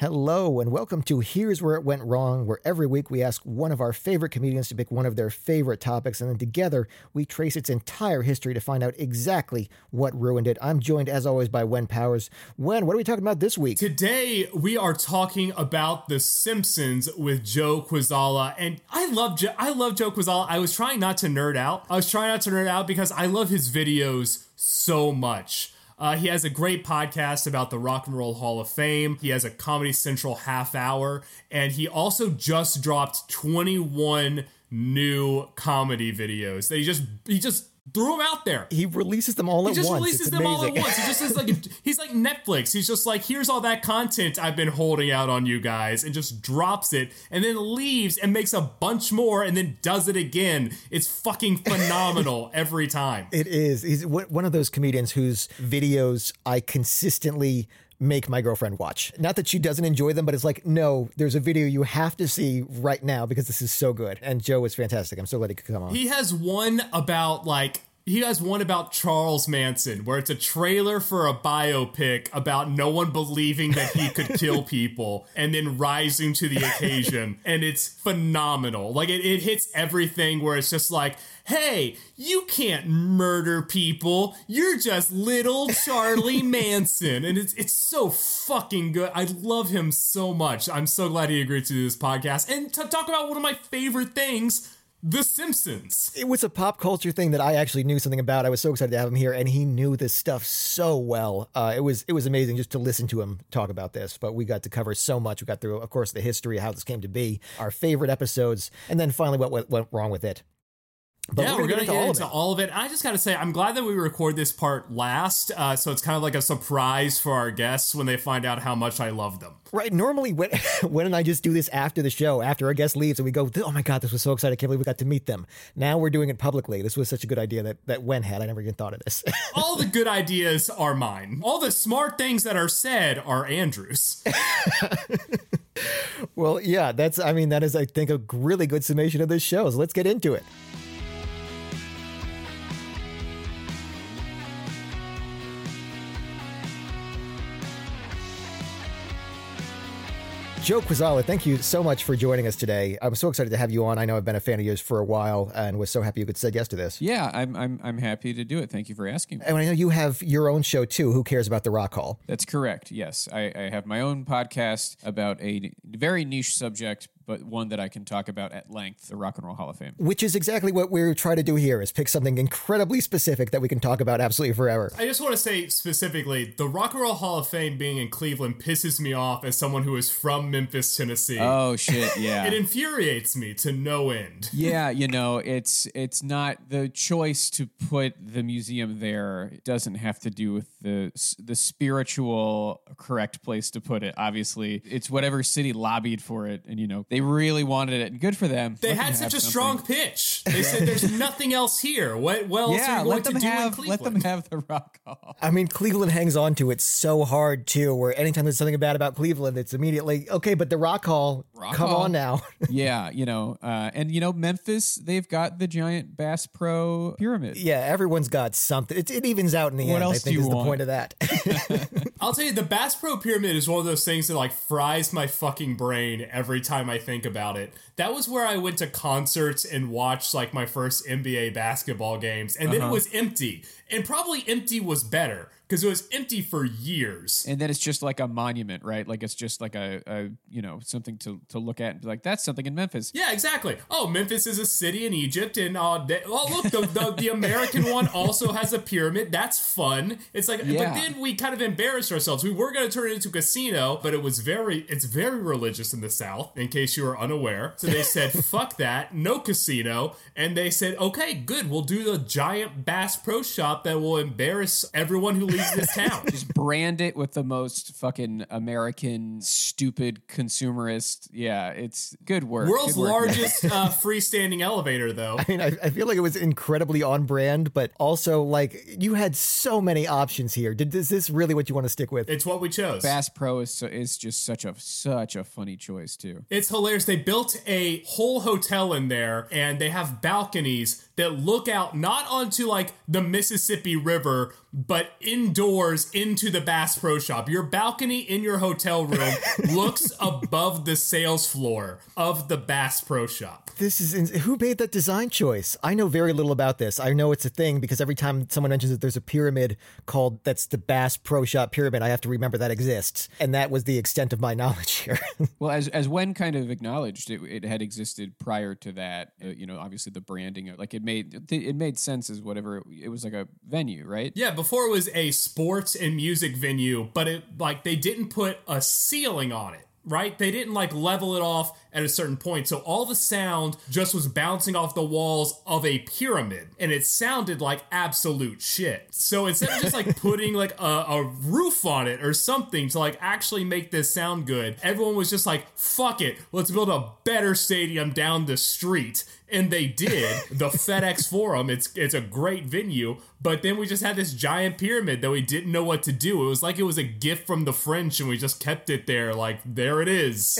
Hello, and welcome to Here's Where It Went Wrong, where every week we ask one of our favorite comedians to pick one of their favorite topics, and then together we trace its entire history to find out exactly what ruined it. I'm joined, as always, by Wen Powers. Wen, what are we talking about this week? Today we are talking about The Simpsons with Joe Kwaczala, and I love jo- I love Joe Kwaczala. I was trying not to nerd out. I was trying not to nerd out because I love his videos so much. Uh, he has a great podcast about the Rock and Roll Hall of Fame. He has a Comedy Central half hour, and he also just dropped 21 new comedy videos that he just he just threw them out there. He releases them all He at once. He just releases It's them all at once. He just is like he's like Netflix. He's just like here's all that content I've been holding out on you guys, and just drops it, and then leaves and makes a bunch more, and then does it again. It's fucking phenomenal every time. It is. He's one of those comedians whose videos I consistently make my girlfriend watch. Not that she doesn't enjoy them, but it's like, no, there's a video you have to see right now because this is so good. And Joe was fantastic. I'm so glad he could come on. He has one about like he has one about Charles Manson where it's a trailer for a biopic about no one believing that he could kill people and then rising to the occasion and it's phenomenal. Like it, it hits everything where it's just like Hey, you can't murder people. You're just little Charlie Manson. And it's it's so fucking good. I love him so much. I'm so glad he agreed to do this podcast and to talk about one of my favorite things, The Simpsons. it was a pop culture thing that I actually knew something about. I was so excited to have him here, and he knew this stuff so well. Uh, it was it was amazing just to listen to him talk about this. But we got to cover so much. We got through, of course, the history how this came to be, our favorite episodes, and then finally what went, went wrong with it. But yeah, we're gonna, get, all into of it. all of it. I just gotta say, I'm glad that we record this part last, uh, so it's kind of like a surprise for our guests when they find out how much I love them. Right. Normally, when, when and I just do this after the show, after our guest leaves, and we go, oh my God, this was so exciting. I can't believe we got to meet them. Now we're doing it publicly. This was such a good idea that, that Wen had. I never even thought of this. All the good ideas are mine. All the smart things that are said are Andrew's. well, yeah, that's, I mean, that is, I think, a really good summation of this show. So let's get into it. Joe Kwaczala, thank you so much for joining us today. I'm so excited to have you on. I know I've been a fan of yours for a while and was so happy you could say yes to this. Yeah, I'm I'm I'm happy to do it. Thank you for asking. me. And I know you have your own show too. Who cares about the Rock Hall? That's correct. Yes, I, I have my own podcast about a very niche subject, but one that I can talk about at length: the Rock and Roll Hall of Fame. Which is exactly what we're trying to do here: is pick something incredibly specific that we can talk about absolutely forever. I just want to say specifically, the Rock and Roll Hall of Fame being in Cleveland pisses me off as someone who is from Memphis, Tennessee. Oh shit! Yeah. It infuriates me to no end. yeah, you know, it's it's not the choice to put the museum there doesn't have to do with the the spiritual correct place to put it. Obviously, it's whatever city lobbied for it, and you know they really wanted it. Good for them. They Let had have such a something. strong pitch. They said there's nothing else here. What, what else are Yeah, you going let them to do in have Cleveland? let them have the Rock Hall. I mean, Cleveland hangs on to it so hard too. Where anytime there's something bad about Cleveland, it's immediately okay. But the Rock Hall, Rock come Hall. on now. yeah, you know, uh, and you know, Memphis, they've got the giant Bass Pro Pyramid. yeah, everyone's got something. It, it evens out in the What end. I else do think you is the want? point of that. I'll tell you, the Bass Pro Pyramid is one of those things that like fries my fucking brain every time I think about it. That was where I went to concerts and watched like my first NBA basketball games, and then it uh-huh. was empty. And probably empty was better because it was empty for years. And then it's just like a monument, right? Like it's just like a, a you know something to, to look at and be like, that's something in Memphis. Yeah, exactly. Oh, Memphis is a city in Egypt, and uh, they, oh look, the, the the American one also has a pyramid. That's fun. It's like, Yeah. but then we kind of embarrassed ourselves. We were going to turn it into a casino, but it was very, it's very religious in the South. In case you were unaware, so they said, "Fuck that, no casino," and they said, "Okay, good, we'll do the giant Bass Pro Shop that will embarrass everyone who leaves this town." Just brand it with the most fucking American, stupid, consumerist. Yeah, it's good work. World's Good work, largest uh, freestanding elevator, though. I mean, I, I feel like it was incredibly on brand, but also like you had so many options here. Did is this really what you want to stick with? It's what we chose. Bass Pro is so, is just such a such a funny choice too. It's hilarious. They built a whole hotel in there and they have balconies that look out not onto like the Mississippi River, but indoors into the Bass Pro Shop. Your balcony in your hotel room looks above the sales floor of the Bass Pro Shop. This is ins- who made that design choice. I know very little about this. I know it's a thing because every time someone mentions that there's a pyramid called that's the Bass Pro Shop pyramid, I have to remember that exists, and that was the extent of my knowledge here. Well, as as Wen kind of acknowledged, it, it had existed prior to that. Uh, you know, obviously the branding, of- like it made it made sense as whatever it was like a venue, right? Yeah, before it was a sports and music venue, but it like they didn't put a ceiling on it. Right? They didn't like level it off at a certain point. So all the sound just was bouncing off the walls of a pyramid and it sounded like absolute shit. So instead of just like putting like a, a roof on it or something to like actually make this sound good, everyone was just like, fuck it, let's build a better stadium down the street. And they did the FedEx Forum. It's it's a great venue, but then we just had this giant pyramid that we didn't know what to do. It was like it was a gift from the French, and we just kept it there. Like there it is.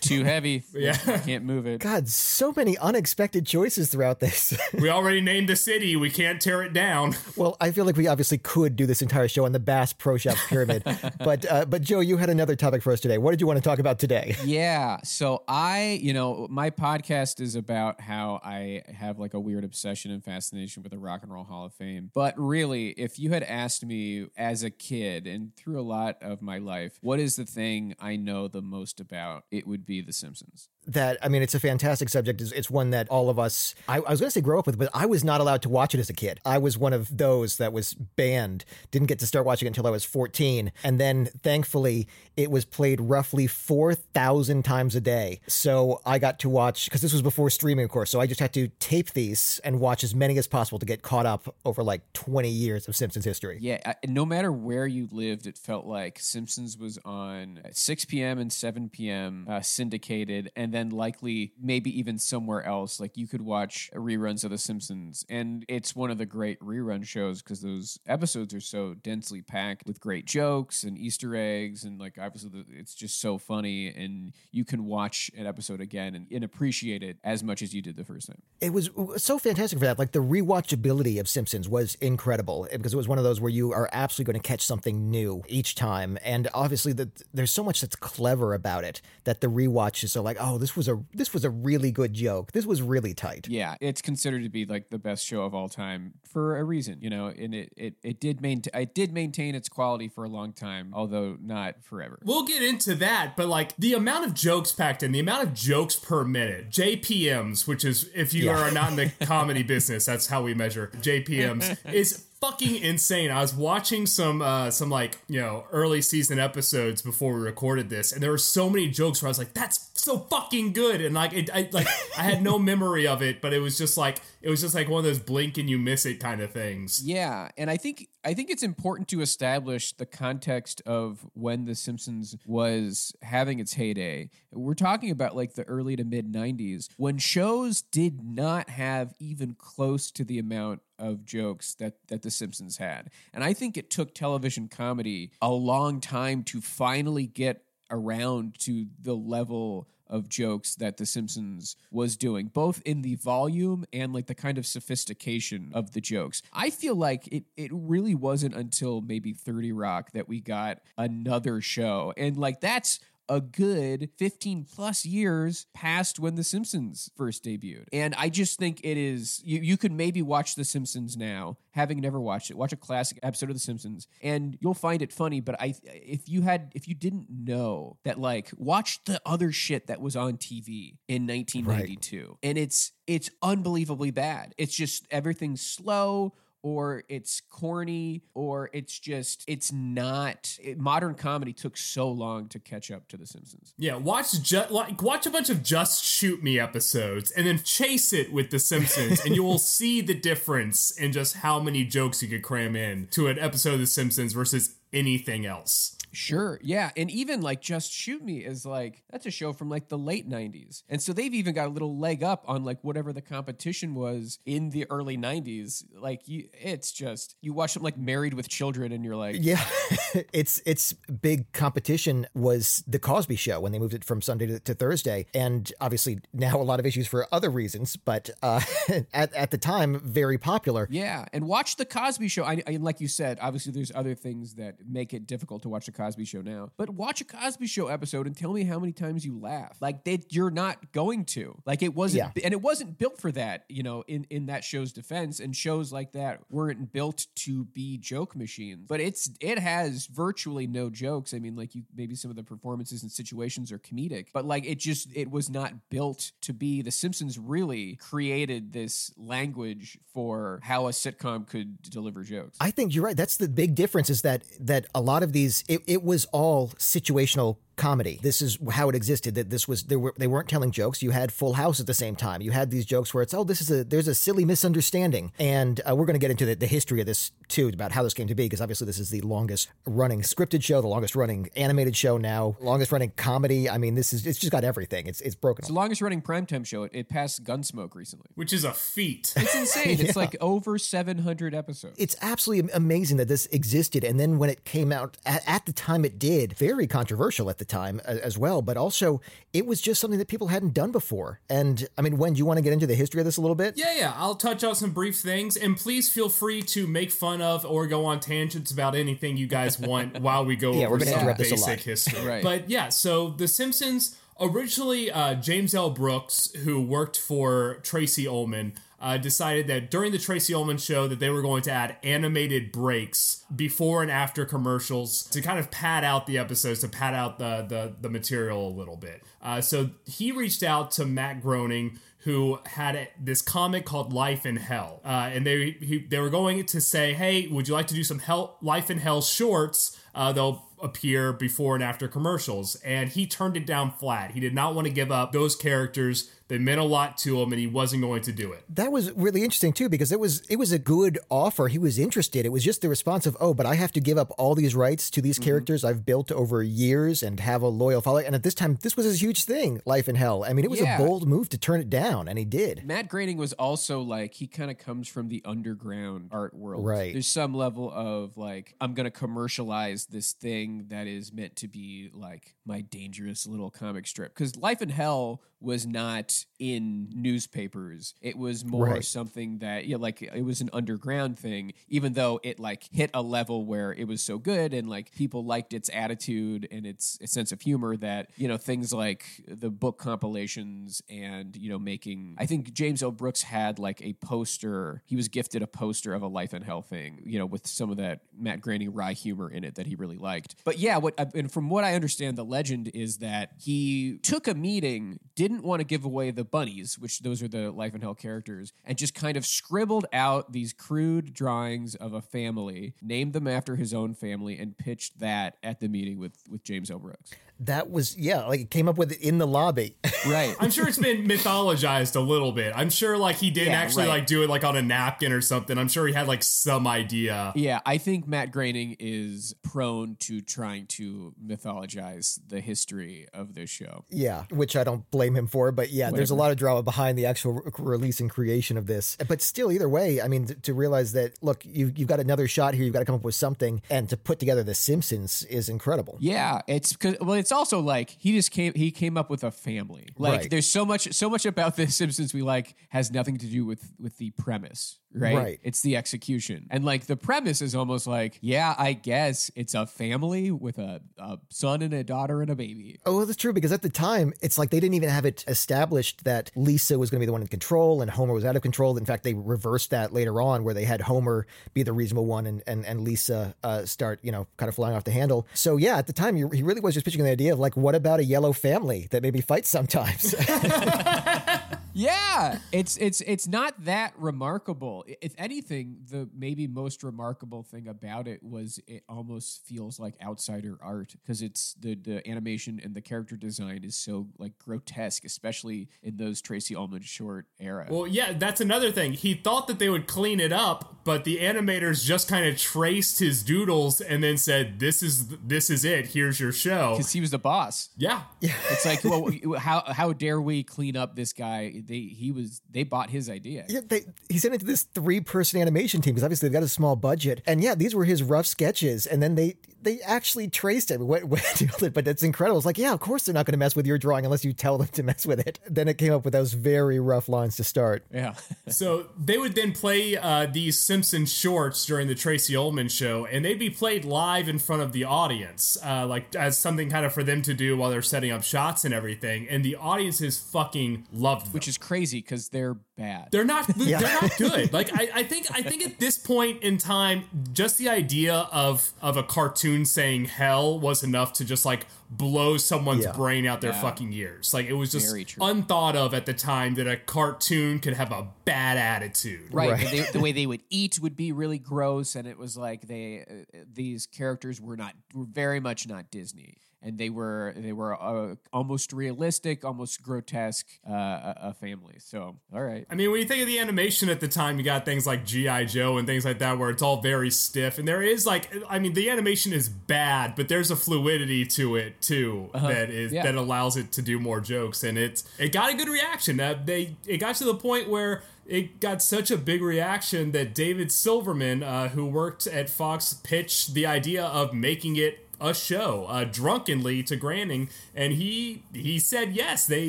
Too heavy. Yeah. can't move it. God, so many unexpected choices throughout this. we already named the city. We can't tear it down. well, I feel like we obviously could do this entire show on the Bass Pro Shop pyramid, but uh, but Joe, you had another topic for us today. What did you want to talk about today? Yeah. So I, you know, my podcast is about how I have like a weird obsession and fascination with the Rock and Roll Hall of Fame. But really, if you had asked me as a kid and through a lot of my life, what is the thing I know the most about, it would be The Simpsons. That I mean, it's a fantastic subject. It's, it's one that all of us, I, I was going to say grow up with, but I was not allowed to watch it as a kid. I was one of those that was banned, didn't get to start watching it until I was 14. And then thankfully, it was played roughly 4,000 times a day. So I got to watch, because this was before streaming, of course. So I just had to tape these and watch as many as possible to get caught up over like 20 years of Simpsons history. Yeah, uh, no matter where you lived, it felt like Simpsons was on at 6 p.m. and 7 p.m. Uh, syndicated, and then likely maybe even somewhere else. Like you could watch reruns of The Simpsons, and it's one of the great rerun shows because those episodes are so densely packed with great jokes and Easter eggs, and like obviously it's just so funny, and you can watch an episode again and, and appreciate it as much as you did the first time. it was so fantastic for that. Like the rewatchability of Simpsons was incredible eh, because it was one of those where you are absolutely going to catch something new each time. And obviously, the, there's so much that's clever about it that the rewatches are like, oh, this was a this was a really good joke. This was really tight. Yeah, it's considered to be like the best show of all time for a reason, you know, and it it, it did maintain it did maintain its quality for a long time, although not forever. We'll get into that, but like the amount of jokes packed in, the amount of jokes per minute, JPMs, which is if you Yeah. are not in the comedy business, that's how we measure JPMs, is fucking insane. I was watching some uh some like, you know, early season episodes before we recorded this, and there were so many jokes where I was like, that's so fucking good. And like it I like I had no memory of it, but it was just like it was just like one of those blink and you miss it kind of things. Yeah, and I think I think it's important to establish the context of when The Simpsons was having its heyday. We're talking about like the early to mid 90s when shows did not have even close to the amount of jokes that that The Simpsons had. And I think it took television comedy a long time to finally get around to the level of jokes that The Simpsons was doing, both in the volume and like the kind of sophistication of the jokes. I feel like it it really wasn't until maybe 30 Rock that we got another show. And like that's a good 15 plus years past when The Simpsons first debuted. And I just think it is, you, you could maybe watch The Simpsons now, having never watched it, watch a classic episode of The Simpsons, and you'll find it funny. But I, if you had, if you didn't know that, like, watch the other shit that was on TV in 1992, and it's, it's unbelievably bad. It's just everything's slow or it's corny or it's just it's not it, modern comedy took so long to catch up to the simpsons Yeah, watch ju- like watch a bunch of Just Shoot Me episodes and then chase it with The Simpsons, and you will see the difference in just how many jokes you could cram in to an episode of The Simpsons versus anything else. Sure. Yeah. And even like Just Shoot Me is like, that's a show from like the late 90s. And so they've even got a little leg up on like whatever the competition was in the early 90s. Like, you, it's just, you watch them like Married with Children and you're like, Yeah, it's it's big competition was the Cosby Show when they moved it from Sunday to, to Thursday, and obviously now a lot of issues for other reasons, but uh, at at the time very popular. Yeah, and watch the Cosby Show. I, I like you said, obviously there's other things that make it difficult to watch the Cosby Show now. But watch a Cosby Show episode and tell me how many times you laugh. Like they, you're not going to. Like it wasn't, Yeah. and it wasn't built for that. You know, in in that show's defense, and shows like that weren't built to be joke machines. But it's it has virtually no jokes. I mean, like you maybe some of the performances and situations are comedic, but like it just it was not built to be. The Simpsons really created this language for how a sitcom could deliver jokes. I think you're right. That's the big difference is that that a lot of these it, it was all situational comedy. This is how it existed. That this was there were they weren't telling jokes. You had Full House at the same time. You had these jokes where it's oh this is a there's a silly misunderstanding, and uh, we're going to get into the, the history of this too about how this came to be because obviously this is the longest running scripted show, the longest running animated show now, longest running comedy. I mean this is it's just got everything. It's it's broken. It's the longest running primetime show. It, it passed Gunsmoke recently. which is a feat. It's insane. It's like over 700 episodes. it's absolutely amazing that this existed. And then when it came out at, at the time it did, very controversial at the time as well, but also it was just something that people hadn't done before. And I mean, when do you want to get into the history of this a little bit? Yeah, yeah. I'll touch on some brief things, and please feel free to make fun of or go on tangents about anything you guys want while we go Yeah, over we're gonna some interrupt this a basic lot. history. Right. But yeah, so The Simpsons originally uh, James L. Brooks, who worked for Tracey Ullman. Uh, decided that during the Tracey Ullman show that they were going to add animated breaks before and after commercials to kind of pad out the episodes, to pad out the the, the material a little bit. Uh, so he reached out to Matt Groening, who had this comic called Life in Hell, uh, and they he, they were going to say, "Hey, would you like to do some hell, Life in Hell shorts?" Uh, they'll appear before and after commercials, and he turned it down flat. He did not want to give up those characters. They meant a lot to him, and he wasn't going to do it. That was really interesting too, because it was it was a good offer. He was interested. It was just the response of, oh, but I have to give up all these rights to these mm-hmm. characters I've built over years and have a loyal following. And at this time, this was a huge thing, Life in Hell. I mean, it was Yeah. a bold move to turn it down, and he did. Matt Groening was also like he kind of comes from the underground art world. Right. There's some level of like I'm going to commercialize this thing that is meant to be like my dangerous little comic strip cuz Life in Hell was not in newspapers. It was more Right. something that yeah like it was an underground thing even though it like hit a level where it was so good and like people liked its attitude and its, its sense of humor that you know things like the book compilations and you know making I think James L. Brooks had like a poster he was gifted a poster of a life and hell thing you know with some of that Matt Groening wry humor in it that he really liked but yeah what and from what I understand the legend is that he took a meeting didn't want to give away the bunnies which those are the life and hell characters and just kind of scribbled out these crude drawings of a family named them after his own family and pitched that at the meeting with with James L. Brooks That was yeah, like it came up with it in the lobby. right I'm sure it's been mythologized a little bit. I'm sure like he didn't Yeah, actually right. like do it like on a napkin or something. I'm sure he had like some idea. Yeah, I think Matt Groening is prone to trying to mythologize the history of this show. Yeah, which I don't blame him for, but yeah, there's a lot of drama behind the actual re- release and creation of this. But still, either way, I mean, th- to realize that look, you you've got another shot here, you've got to come up with something, and to put together the Simpsons is incredible. Yeah, it's because well, it's also like he just came he came up with a family. Like Right. there's so much so much about the Simpsons we like has nothing to do with with the premise. Right? Right. It's the execution. And like the premise is almost like, yeah, I guess it's a family with a, a son and a daughter and a baby. Oh, that's true because at the time, it's like they didn't even have it established that Lisa was going to be the one in control and Homer was out of control. In fact, they reversed that later on where they had Homer be the reasonable one and, and, and Lisa uh, start, you know, kind of flying off the handle. So, yeah, at the time, he he really was just pitching the idea of like, what about a yellow family that maybe fights sometimes? Yeah, it's it's it's not that remarkable. If anything, the maybe most remarkable thing about it was it almost feels like outsider art because it's the the animation and the character design is so like grotesque, especially in those Tracey Ullman short era. Well, yeah, that's another thing. He thought that they would clean it up, but the animators just kind of traced his doodles and then said, "This is this is it. Here's your show." because he was the boss. Yeah, It's like, well, how how dare we clean up this guy? They he was they bought his idea. Yeah, they, he sent it to this three-person animation team because obviously they've got a small budget, and yeah, these were his rough sketches, and then they they actually traced it. What, what but that's incredible. It's like, yeah, of course they're not going to mess with your drawing unless you tell them to mess with it. Then it came up with those very rough lines to start. Yeah. So they would then play uh, these Simpson shorts during the Tracey Ullman show, and they'd be played live in front of the audience, uh, like as something kind of for them to do while they're setting up shots and everything. And the audiences fucking loved them. Which is crazy because they're bad. They're not. They're not good. Like I, I think. I think at this point in time, just the idea of of a cartoon saying "hell" was enough to just like blow someone's Yeah. brain out their Yeah. fucking ears. Like it was just unthought of at the time that a cartoon could have a bad attitude. Right, Right. They, the way they would eat would be really gross, and it was like they uh, these characters were not were very much not Disney, and they were they were uh, almost realistic, almost grotesque, uh, a, a family. So, all right, I mean, when you think of the animation at the time, you got things like G.I. Joe and things like that where it's all very stiff. And there is like, I mean, the animation is bad, but there's a fluidity to it too that is Yeah. that allows it to do more jokes. And it's it got a good reaction. Uh, they it got to the point where it got such a big reaction that David Silverman, uh, who worked at Fox, pitched the idea of making it a show uh, drunkenly to Groening, and he he said yes. They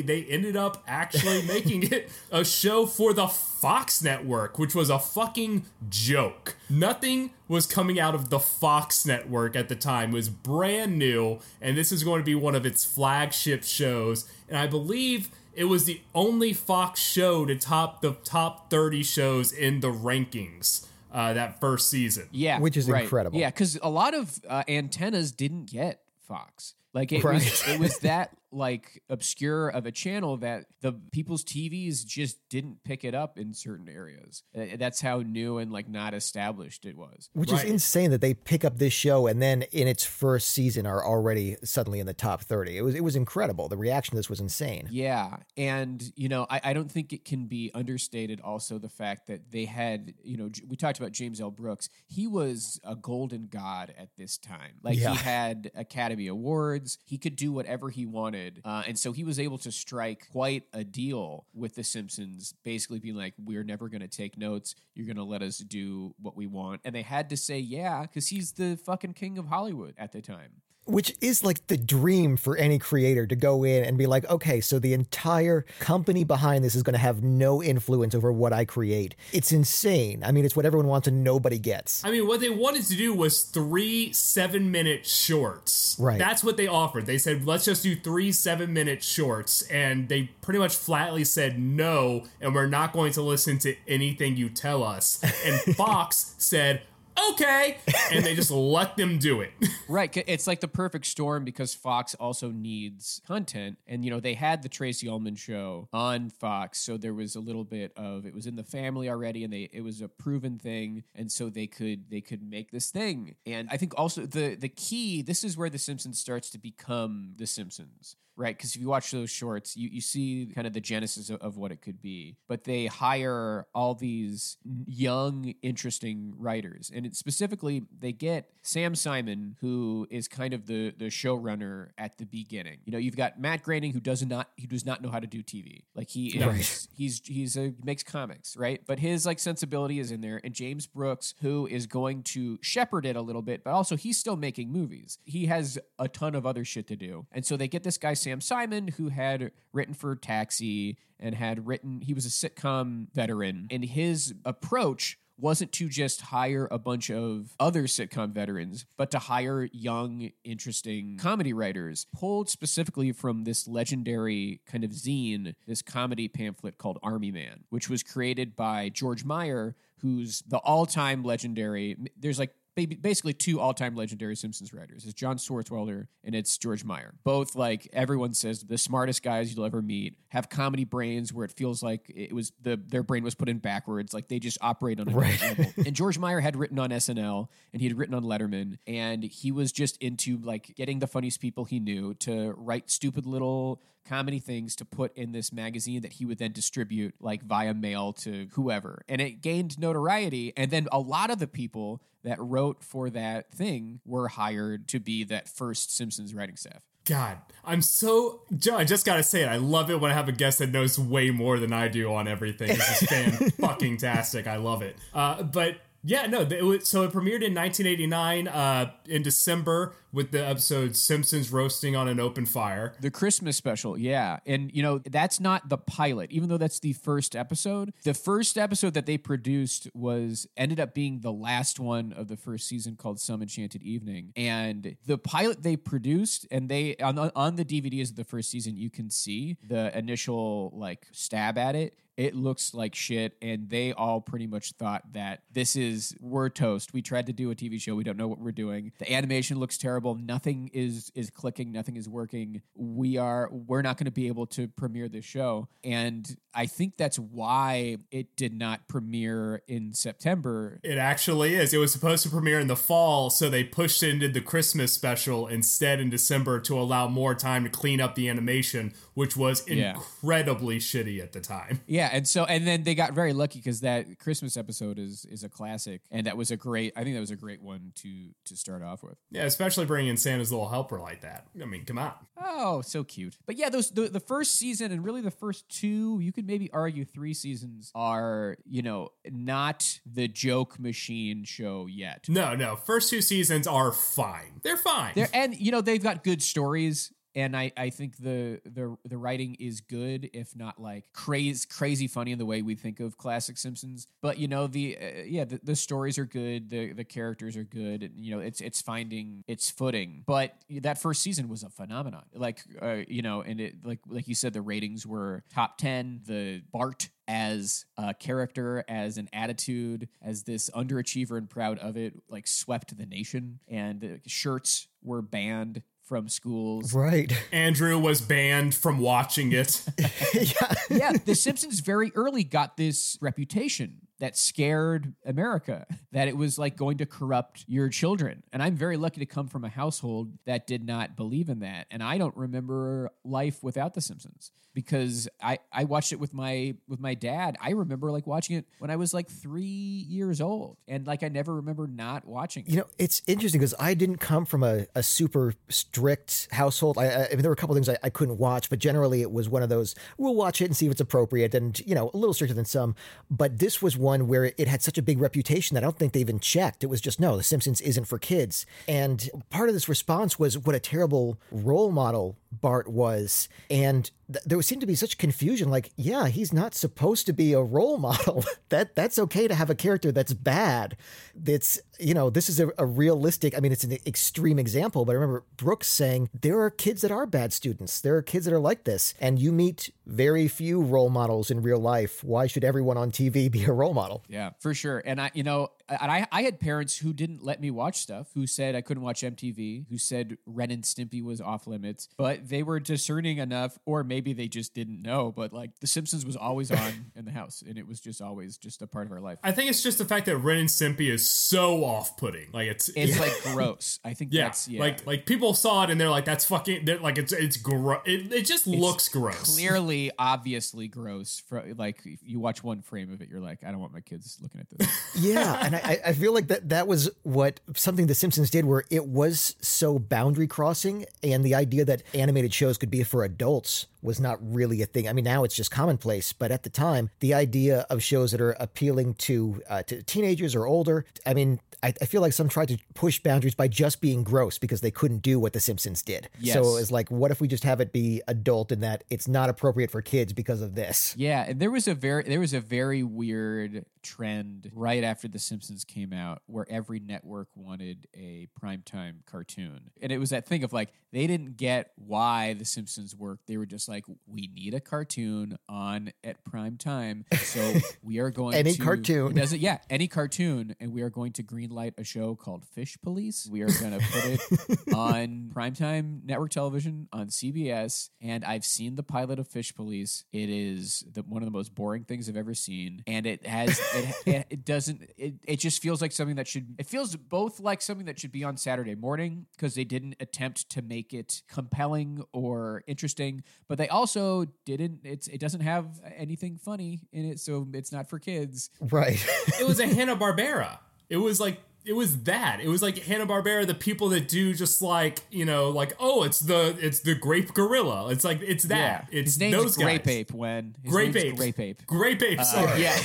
they ended up actually making it a show for the Fox network, which was a fucking joke. Nothing was coming out of the Fox network at the time. It was brand new, and this is going to be one of its flagship shows. And I believe it was the only Fox show to top the top 30 shows in the rankings uh, that first season. yeah, Which is right. incredible. Yeah, because a lot of uh, antennas didn't get Fox. Like it Right. was, it was that like obscure of a channel that the people's TVs just didn't pick it up in certain areas. Uh, That's how new and like not established it was. Which Right. is insane that they pick up this show and then in its first season are already suddenly in the top 30. It was it was incredible. The reaction to this was insane. Yeah. And, you know, I, I don't think it can be understated also the fact that they had, you know, we talked about James L. Brooks. He was a golden god at this time. Like Yeah. he had Academy Awards, he could do whatever he wanted. Uh, and so he was able to strike quite a deal with The Simpsons, basically being like, we're never going to take notes. You're going to let us do what we want. And they had to say, yeah, because he's the fucking king of Hollywood at the time. Which is like the dream for any creator to go in and be like, okay, so the entire company behind this is going to have no influence over what I create. It's insane. I mean, it's what everyone wants and nobody gets. I mean, what they wanted to do was three seven minute shorts. Right. That's what they offered. They said, let's just do three seven minute shorts. And they pretty much flatly said no, and we're not going to listen to anything you tell us. And Fox said, okay. And they just let them do it. right It's like the perfect storm because Fox also needs content. And, you know, they had the Tracey Ullman show on Fox. So there was a little bit of it was in the family already and they it was a proven thing. And so they could they could make this thing. And I think also the the key, this is where The Simpsons starts to become The Simpsons. Right, because if you watch those shorts, you, you see kind of the genesis of, of what it could be. But they hire all these young, interesting writers, and specifically, they get Sam Simon, who is kind of the the showrunner at the beginning. You know, you've got Matt Groening, who does not he does not know how to do TV. Like he is, Right. he's he's a makes comics, right? But his like sensibility is in there, and James Brooks, who is going to shepherd it a little bit, but also he's still making movies. He has a ton of other shit to do, and so they get this guy Sam Simon, who had written for Taxi and had written. He was a sitcom veteran, and his approach wasn't to just hire a bunch of other sitcom veterans, but to hire young, interesting comedy writers, pulled specifically from this legendary kind of zine, this comedy pamphlet called Army Man, which was created by George Meyer, who's the all time legendary. There's like ba- basically two all-time legendary Simpsons writers. It's John Swartzwelder and it's George Meyer. Both like everyone says the smartest guys you'll ever meet. Have comedy brains where it feels like it was the their brain was put in backwards. Like they just operate on a Right. level. And George Meyer had written on SNL and he had written on Letterman and he was just into like getting the funniest people he knew to write stupid little comedy things to put in this magazine that he would then distribute like via mail to whoever. And it gained notoriety. And then a lot of the people that wrote for that thing were hired to be that first Simpsons writing staff. God, I'm so I just gotta say it. I love it when I have a guest that knows way more than I do on everything. This is fan fucking tastic. I love it. Uh, but yeah, no. It was, so it premiered in 1989 uh, in December with the episode "Simpsons Roasting on an Open Fire." The Christmas special, yeah. And, you know, that's not the pilot, even though that's the first episode. The first episode that they produced was ended up being the last one of the first season called Some Enchanted Evening. And the pilot they produced, and they, on, on the DVDs of the first season, you can see the initial, like, stab at it. It looks like shit, and they all pretty much thought that this is we're toast. We tried to do a TV show, we don't know what we're doing. The animation looks terrible. Nothing is is clicking. Nothing is working. We are we're not going to be able to premiere this show, and I think that's why it did not premiere in September. It actually is. It was supposed to premiere in the fall, so they pushed it into the Christmas special instead in December to allow more time to clean up the animation, which was Yeah. incredibly shitty at the time. Yeah, and so and then they got very lucky because that Christmas episode is is a classic, and that was a great. I think that was a great one to to start off with. Yeah, especially bringing in Santa's little helper like that. I mean, come on. Oh, so cute. But yeah, those the, the first season and really the first two, you could maybe argue three seasons are, you know, not the joke machine show yet. No, no. First two seasons are fine. They're fine. They're, and you know, they've got good stories. And I, I think the, the the writing is good, if not like crazy crazy funny in the way we think of classic Simpsons. But you know the uh, yeah the, the stories are good, the the characters are good. And, you know it's it's finding its footing. But that first season was a phenomenon. Like uh, you know, and it like like you said, the ratings were top ten. The Bart as a character, as an attitude, as this underachiever and proud of it, like swept the nation. And the shirts were banned from schools. Right. Andrew was banned from watching it. yeah. yeah, The Simpsons very early got this reputation that scared America, that it was like going to corrupt your children. And I'm very lucky to come from a household that did not believe in that. And I don't remember life without The Simpsons because I, I watched it with my with my dad. I remember like watching it when I was like three years old. And like I never remember not watching it. You know, it's interesting because I didn't come from a, a super strict household. I, I, mean, there were a couple things I, I couldn't watch, but generally it was one of those, we'll watch it and see if it's appropriate and, you know, a little stricter than some. But this was one where it had such a big reputation that I don't think they even checked. It was just, no, The Simpsons isn't for kids. And part of this response was what a terrible role model Bart was. And th- there seemed to be such confusion like, yeah, he's not supposed to be a role model. that That's okay to have a character that's bad. That's, you know, this is a, a realistic, I mean, it's an extreme example, but I remember Brooks saying there are kids that are bad students. There are kids that are like this. And you meet very few role models in real life. Why should everyone on TV be a role model? Yeah, for sure. And I, you know, and I, I had parents who didn't let me watch stuff, who said I couldn't watch MTV, who said Ren and Stimpy was off limits, but they were discerning enough, or maybe they just didn't know. But like The Simpsons was always on in the house, and it was just always just a part of our life. I think it's just the fact that Ren and Stimpy is so off-putting. Like it's It's like gross. I think yeah, that's yeah. like like people saw it and they're like, that's fucking. They're like it's it's gross. It, it just looks gross. clearly, obviously gross. For like, if you watch one frame of it, you're like, I don't want my kids looking at this. Yeah, and I, I feel like that that was what something The Simpsons did, where it was so boundary crossing, and the idea that animated shows could be for adults was not really a thing. I mean, now it's just commonplace, but at the time, the idea of shows that are appealing to uh, to teenagers or older, I mean, I, I feel like some tried to push boundaries by just being gross because they couldn't do what The Simpsons did. Yes. So it was like, what if we just have it be adult in that it's not appropriate for kids because of this? Yeah, there was a very there was a very weird trend right after The Simpsons came out where every network wanted a primetime cartoon. And it was that thing of like, they didn't get why The Simpsons worked. They were just like, we need a cartoon on at prime time. So we are going Any to. cartoon. It doesn't, yeah, any cartoon. And we are going to greenlight a show called Fish Police. We are going to put it on primetime network television on CBS. And I've seen the pilot of Fish Police. It is the, one of the most boring things I've ever seen. And it has, it, it, it doesn't, it, it just feels like something that should, it feels both like something that should be on Saturday morning because they didn't attempt to make it compelling or interesting, but they also didn't, it's, it doesn't have anything funny in it. So it's not for kids. Right. it was a Hanna Barbera. It was like it was that. It was like Hanna Barbera, the people that do just like you know, like oh, it's the it's the grape gorilla. It's like it's that. It's His name's those Grape guys. Ape when Grape ape. Grape Ape. Grape ape. Uh, Sorry. yeah.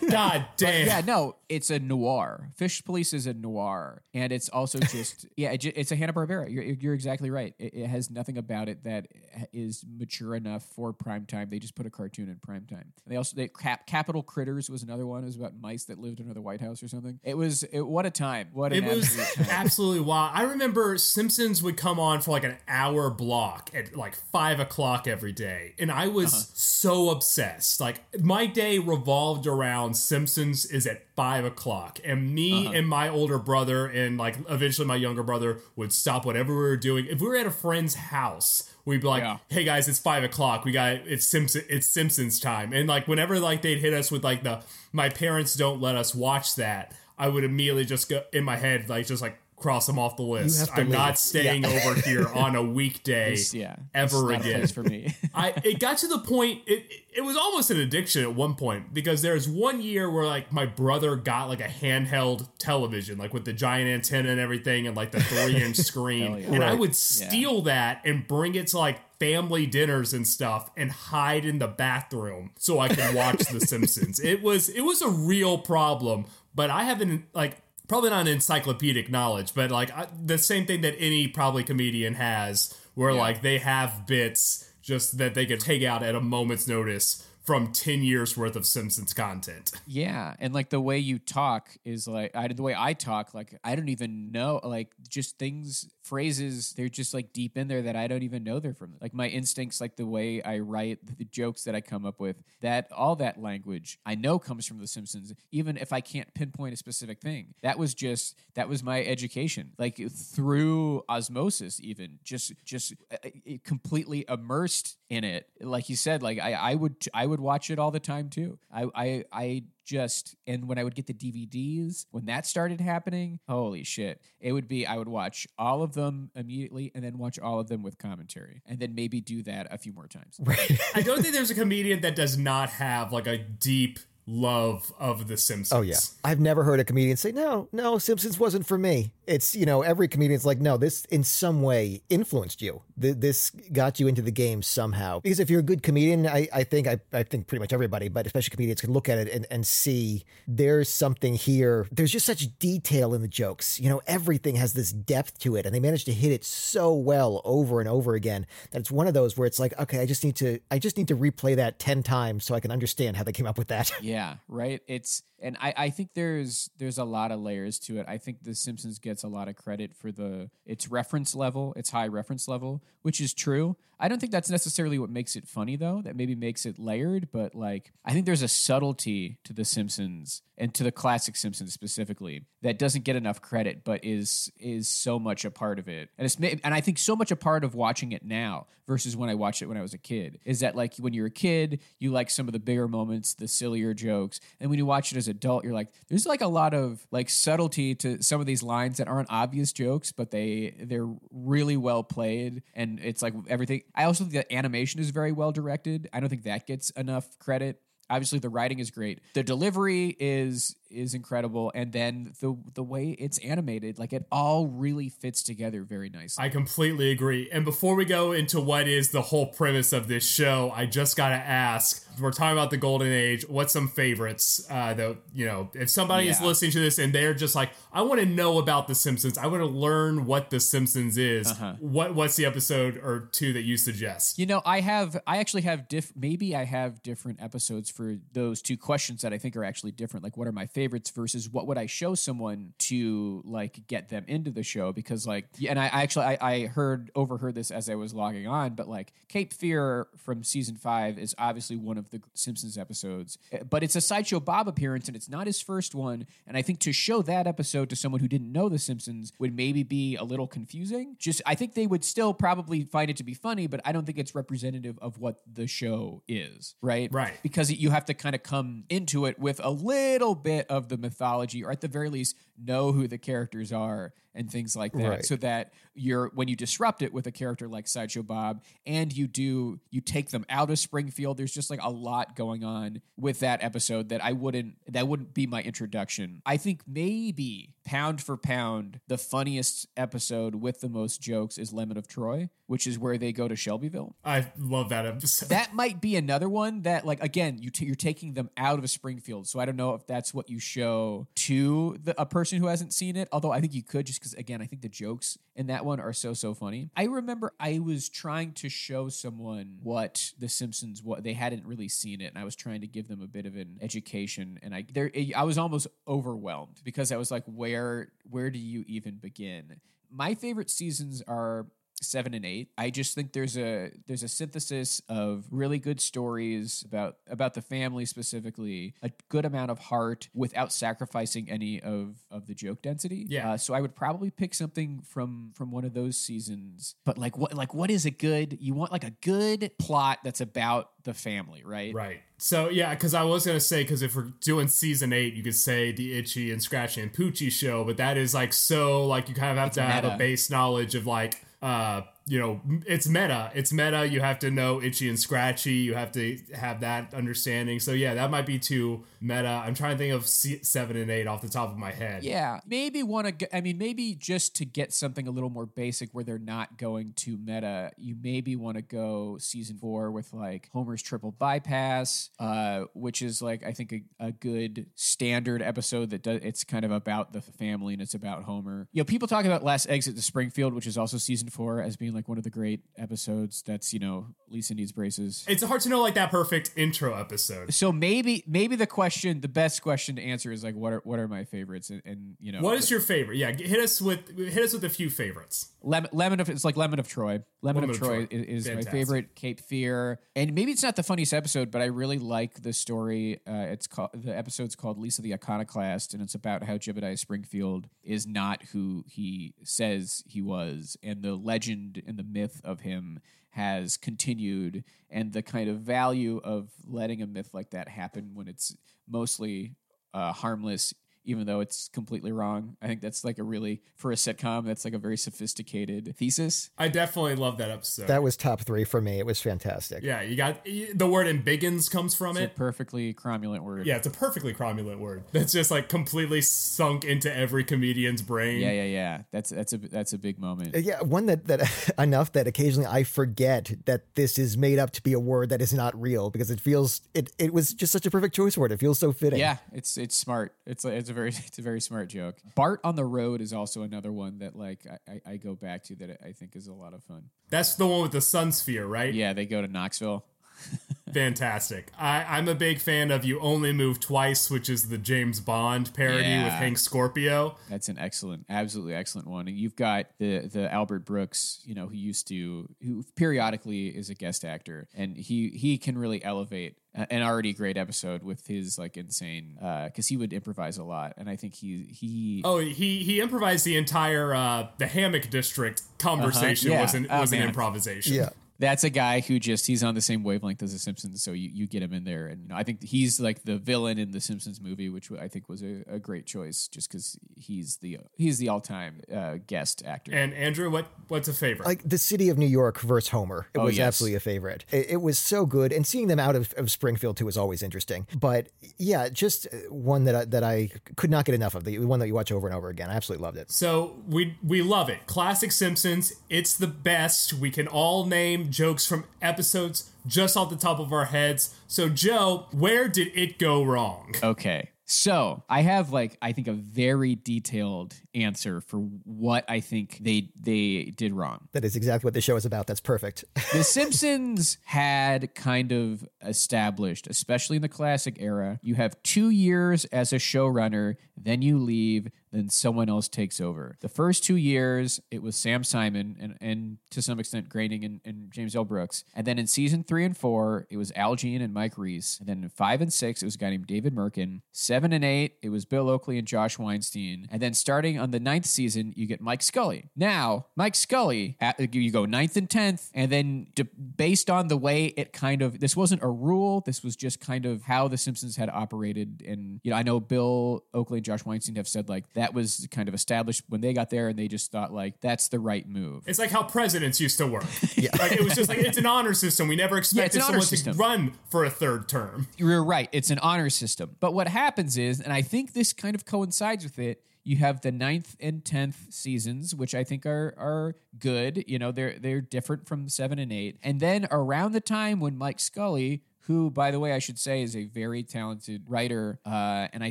God damn. yeah, no, it's a noir. Fish Police is a noir, and it's also just yeah, it, it's a Hanna Barbera. You're, you're exactly right. It, it has nothing about it that is mature enough for prime time. They just put a cartoon in prime time. They also they Cap, Capitol Critters was another one. It was about mice that lived under the White House or something. It was it, what a time. What It was time. absolutely wild. I remember Simpsons would come on for like an hour block at like five o'clock every day, and I was Uh-huh. so obsessed. Like my day revolved around Simpsons is at five o'clock, and me Uh-huh. and my older brother and like eventually my younger brother would stop whatever we were doing. If we were at a friend's house, we'd be like, Yeah. "Hey guys, it's five o'clock. We got it's Simpson it's Simpsons time." And like whenever like they'd hit us with like the my parents don't let us watch that, I would immediately just go in my head like just like cross them off the list. have to I'm leave. not staying over here on a weekday yeah, it's ever not a again. place for me. I it got to the point it it was almost an addiction at one point because there was one year where like my brother got like a handheld television like with the giant antenna and everything and like the three inch screen yeah. and I would steal that and bring it to like family dinners and stuff and hide in the bathroom so I could watch The Simpsons. It was it was a real problem, but I haven't like probably not an encyclopedic knowledge, but like I, the same thing that any probably comedian has, where like they have bits just that they could take out at a moment's notice from 10 years worth of Simpsons content. Yeah, and like the way you talk is like I the way I talk like I don't even know like just things phrases they're just like deep in there that I don't even know they're from. Like my instincts like the way I write the jokes that I come up with that all that language I know comes from the Simpsons even if I can't pinpoint a specific thing. That was just that was my education like through osmosis even just just uh, uh, completely immersed in it. Like you said like I I would I would watch it all the time too. I I I just and when I would get the DVDs when that started happening, holy shit. It would be I would watch all of them immediately and then watch all of them with commentary and then maybe do that a few more times. Right. I don't think there's a comedian that does not have like a deep love of The Simpsons. Oh yeah. I've never heard a comedian say, "No, no, Simpsons wasn't for me." It's you know every comedian's like, "No, this in some way influenced you. Th- This got you into the game somehow." Because if you're a good comedian, I, I think I, I think pretty much everybody, but especially comedians, can look at it and, and see there's something here. There's just such detail in the jokes. You know, everything has this depth to it, and they managed to hit it so well over and over again that it's one of those where it's like, okay, I just need to I just need to replay that ten times so I can understand how they came up with that. Yeah, right. It's and I, I think there's there's a lot of layers to it. I think The Simpsons gets a lot of credit for the its reference level, its high reference level, which is true. I don't think that's necessarily what makes it funny though. That maybe makes it layered, but like I think there's a subtlety to The Simpsons and to the classic Simpsons specifically that doesn't get enough credit, but is is so much a part of it. And it's and I think so much a part of watching it now versus when I watched it when I was a kid is that like when you're a kid, you like some of the bigger moments, the sillier jokes, and when you watch it as adult, you're like, there's like a lot of like subtlety to some of these lines that aren't obvious jokes, but they they're really well played, and it's like everything. I also think the animation is very well directed. I don't think that gets enough credit obviously the writing is great the delivery is is incredible and then the the way it's animated like it all really fits together very nicely I completely agree. And before we go into what is the whole premise of this show, I just got to ask we're talking about the golden age. What's some favorites? Uh, that, you know, if somebody is listening to this and they're just like, I want to know about The Simpsons, I want to learn what The Simpsons is, Uh-huh. what What's the episode or two that you suggest? you know i have i actually have diff maybe i have different episodes for those two questions that I think are actually different. Like, what are my favorites versus what would I show someone to like get them into the show? Because like, and I, I actually I, I heard overheard this as I was logging on, but like Cape Fear from season five is obviously one of the Simpsons episodes, eh, but it's a sideshow Bob appearance and it's not his first one. And I think to show that episode to someone who didn't know the Simpsons would maybe be a little confusing. Just I think they would still probably find it to be funny, but I don't think it's representative of what the show is, right? Right. Because you have to kind of come into it with a little bit of the mythology, or at the very least, know who the characters are and things like that, Right. so that you're when you disrupt it with a character like Sideshow Bob, and you do you take them out of Springfield. There's just like a lot going on with that episode that I wouldn't that wouldn't be my introduction. I think maybe pound for pound, the funniest episode with the most jokes is Lemon of Troy, which is where they go to Shelbyville I love that episode. that might be another one that like again you t- you're taking them out of springfield so i don't know if that's what you show to the, a person who hasn't seen it although i think you could just because again i think the jokes in that one are so so funny. I remember i was trying to show someone what the simpsons what they hadn't really seen it and i was trying to give them a bit of an education and i there i was almost overwhelmed because i was like where where do you even begin? My favorite seasons are seven and eight. I just think there's a there's a synthesis of really good stories about about the family specifically, a good amount of heart without sacrificing any of of the joke density. Yeah. Uh, so I would probably pick something from from one of those seasons. But like what like what is a good? You want like a good plot that's about the family, right? Right. So yeah, because I was gonna say because if we're doing season eight, you could say the Itchy and Scratchy and Poochie show, but that is like so like you kind of have to have a base knowledge of like uh you know it's meta it's meta you have to know itchy and scratchy you have to have that understanding so yeah that might be too meta i'm trying to think of seven and eight off the top of my head Yeah, maybe want to. I mean, maybe just to get something a little more basic where they're not going to meta. You maybe want to go season four with like Homer's triple bypass, uh, which is like I think a, a good standard episode that does. It's kind of about the family and it's about Homer. You know, people talk about Last Exit to Springfield, which is also season four, as being like one of the great episodes. That's you know Lisa needs braces. it's hard to know like that perfect intro episode So maybe maybe the question, the best question to answer is like, what are what are my favorites? And, and you know, what is your favorite yeah hit us with hit us with a few favorites Lemon, lemon of it's like lemon of Troy. Lemon, Lemon of of Troy, Troy. is, is my favorite. Cape Fear, and maybe it's not the funniest episode, but I really like the story. Uh, it's called the episode's called Lisa the Iconoclast, and it's about how Jebediah Springfield is not who he says he was, and the legend and the myth of him has continued, and the kind of value of letting a myth like that happen when it's mostly uh, harmless even though it's completely wrong. I think that's like a really for a sitcom that's like a very sophisticated thesis. i definitely love that episode That was top three for me. It was fantastic. yeah you got the word embiggens comes from It's a it perfectly cromulent word. Yeah, it's a perfectly cromulent word. That's just like completely sunk into every comedian's brain. Yeah, yeah, yeah. That's that's a that's a big moment. Uh, yeah, one that that enough that occasionally I forget that this is made up to be a word that is not real because it feels it it was just such a perfect choice word. It feels so fitting. Yeah, it's it's smart. It's a, it's a very it's a very smart joke. Bart on the road is also another one that like I, I, I go back to that I think is a lot of fun. That's the one with the sun sphere, right? Yeah, they go to Knoxville. Fantastic. I, I'm a big fan of You Only Move Twice, which is the James Bond parody Yeah. with Hank Scorpio. That's an excellent, absolutely excellent one. And you've got the the Albert Brooks, you know, who used to who periodically is a guest actor, and he he can really elevate an already great episode with his like insane because he would improvise a lot, and I think he he Oh, he he improvised the entire uh, the hammock district conversation Uh-huh. Yeah. was an Oh, was an improvisation. Yeah. That's a guy who just he's on the same wavelength as the Simpsons, so you, you get him in there, and you know, I think he's like the villain in the Simpsons movie, which I think was a, a great choice, just because he's the he's the all time uh, guest actor. And Andrew, what what's a favorite? Like the city of New York versus Homer. It Oh, was yes. absolutely a favorite. It, it was so good. And seeing them out of, of Springfield too was always interesting. But yeah, just uh, one that I, that I could not get enough of. The one that you watch over and over again. I absolutely loved it. So we we love it. Classic Simpsons. It's the best. We can all name jokes from episodes just off the top of our heads. So Joe, where did it go wrong? Okay. So I have like I think a very detailed answer for what I think they they did wrong. That is exactly what the show is about. That's perfect. The Simpsons had kind of established, especially in the classic era, you have two years as a showrunner, then you leave, then someone else takes over. The first two years, it was Sam Simon and, and to some extent Groening and, and James L. Brooks. And then in season three and four, it was Al Jean and Mike Reiss. And then in five and six, it was a guy named David Mirkin. Seven and eight, it was Bill Oakley and Josh Weinstein. And then starting on the ninth season, you get Mike Scully. Now, Mike Scully, at, you go ninth and tenth, and then de- based on the way it kind of, this wasn't a rule, this was just kind of how The Simpsons had operated. And, you know, I know Bill Oakley Josh Weinstein have said like that was kind of established when they got there and they just thought like that's the right move. It's like how presidents used to work. yeah. Like it was just like it's an honor system. We never expected honor someone system. to run for a third term. You're right. It's an honor system. But what happens is, and I think this kind of coincides with it, you have the ninth and tenth seasons, which I think are are good. You know, they're they're different from seven and eight. And then around the time when Mike Scully who, by the way, I should say is a very talented writer. Uh, and I